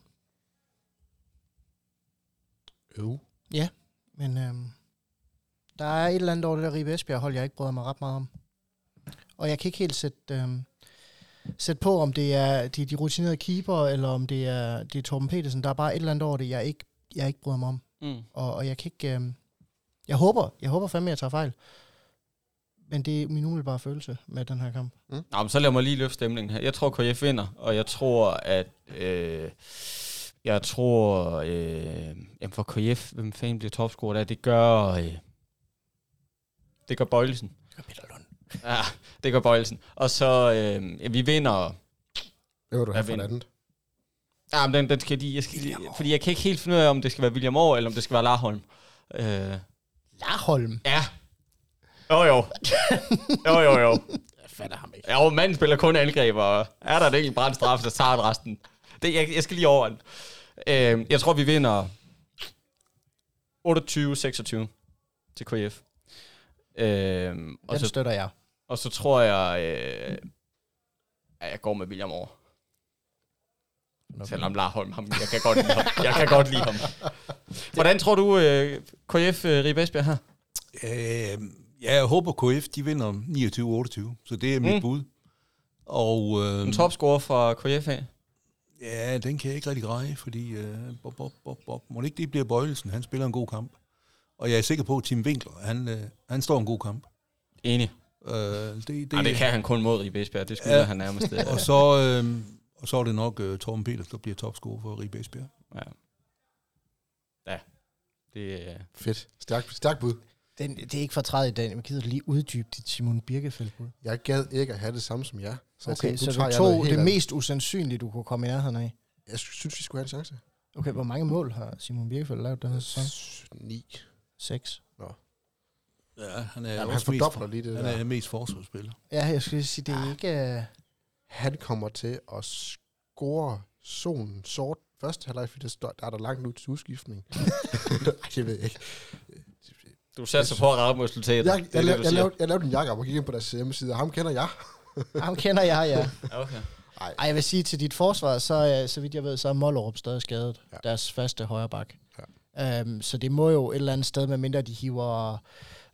Jo. Men øhm, der er et eller andet over det der Ribe Esbjerg hold, jeg ikke bryder mig ret meget om. Og jeg kan ikke helt sætte, øhm, sætte på, om det er de, de rutinerede keeper, eller om det er, det er Torben Petersen. Der er bare et eller andet over det, jeg ikke, jeg ikke bryder mig om. Mm. Og, og jeg kan ikke... Øhm, jeg håber, jeg håber fandme, jeg tager fejl. Men det er min umiddelbare følelse med den her kamp. Nå, men så lad mig lige løfte stemningen her. Jeg tror, KF vinder, og jeg tror, at... Øh, jeg tror... Øh, jamen for KF, hvem fanden bliver topscorer der? Det gør... Øh, det gør Bøjlesen. Peter Lund. Ja, det gør Bøjlesen. Og så... Øh, ja, vi vinder... Hvad vil du Hvad for andet? Ja, men den, den skal de, jeg skal, lige- fordi jeg kan ikke helt finde ud af, om det skal være William Aar, eller om det skal være Larholm. Øh, Larholm. ja. Jo, jo. Jo, jo, jo. Jeg fatter ham ikke. Ja, og manden spiller kun angreb, og er der et enkelt brandstraf, så tager han resten. Det, jeg, jeg skal lige over den. Øh, jeg tror, vi vinder 28-26 til KF. Øh, og, Den så, støtter jeg. og så tror jeg, øh, at jeg går med William Aar. Selvom Larholm, ham, jeg kan godt lide ham. Jeg kan godt lide ham. Hvordan tror du, øh, KF øh, Ribe Esbjerg her? Øh, ja, jeg håber KF, de vinder 29-28, så det er mit Mm. bud. Og øh, En topscorer fra KF af? ja, den kan jeg ikke rigtig greje, fordi øh, Bob, Bob, Bob, Bob, må det ikke det bliver Bøjelsen, han spiller en god kamp. Og jeg er sikker på, at Tim Winkler, han, øh, han står en god kamp. Enig. Øh, det, det, Ej, det kan han kun mod Ribe Esbjerg. Det skulle Ja. han nærmest. øh, Og så, øh, og så er det nok øh, Torben Peters, der bliver topscorer for Ribe Esbjerg. Ja. Ja. Det, øh, Fedt. Stærk, stærk bud. Den, det er ikke for træet, Dan. Jeg gider du lige uddybe dit Simon Birkefeldt bud. Jeg gad ikke at have det samme som jer. Så jeg Okay, tænkte, nu så du jeg tog det andet. mest usandsynlige, du kunne komme i nærheden af. Jeg synes, vi skulle have en chance. Okay, hvor mange mål har Simon Birkefeldt lavet den her sæson? 9. 6. Ja, han er, Jamen, han fordobler lige det han der. er mest forsvarsspiller. Ja, jeg skulle sige, det er ikke... Uh... Han kommer til at score solen sort første halvleg, for det står, der er der langt ud til udskiftning. Ej, jeg ved ikke. Du satser på at mod resultatet. Jeg, jeg, jeg, jeg, du lavede, jeg lavede en jakke op og gik ind på deres hjemmeside, og ham kender jeg. Ham kender jeg, ja. Okay. Ej, jeg vil sige til dit forsvar, så, øh, så vidt jeg ved, så er Mollerup stadig skadet. Ja. Deres faste højre bak. Ja. Um, så det må jo et eller andet sted, med mindre de hiver...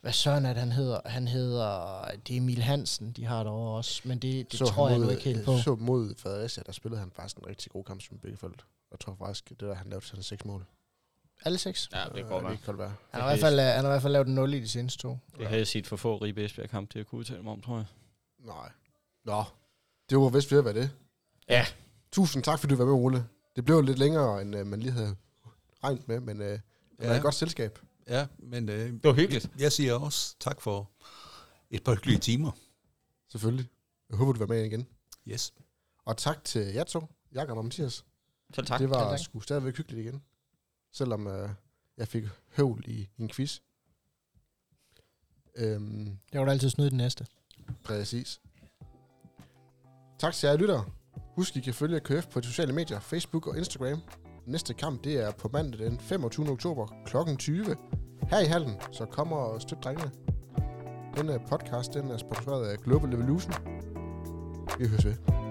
Hvad søren er det, han hedder? Han hedder... Det er Emil Hansen, de har derovre også. Men det, det så tror jeg nu ikke helt på. Så mod Fredericia, der spillede han faktisk en rigtig god kamp som Bækkefeldt. Jeg tror faktisk, det der, han lavede sådan seks mål. Alle seks. Ja, det Øh, går godt være. Han har, i hvert fald, øh, han har i hvert fald lavet en 0 i de seneste to. Det havde jeg set for få Ribe Esbjerg kamp til at kunne udtale mig om, tror jeg. Nej. Nå, det var vist ved at være det. Ja. Tusind tak, fordi du var med, Ole. Det blev lidt længere, end uh, man lige havde regnet med, men uh, det var Ja. et godt selskab. Ja, men øh, Det var hyggeligt. jeg siger også tak for et par hyggelige timer. Selvfølgelig. Jeg håber, du var med igen. Yes. Og tak til jer to, Jakob og Mathias. Så tak. det var sgu stadigvæk hyggeligt igen. Selvom uh, jeg fik høvl i, i en quiz. Øhm, Jeg vil altid snyde den næste. Præcis. Tak til jer lyttere. Husk, I kan følge KF på de sociale medier, Facebook og Instagram. Næste kamp, det er på mandag den 25. oktober kl. 20. Her i hallen, så kommer og støt drengene. Denne podcast, den er sponsoreret af Global Evolution. Vi høres ved.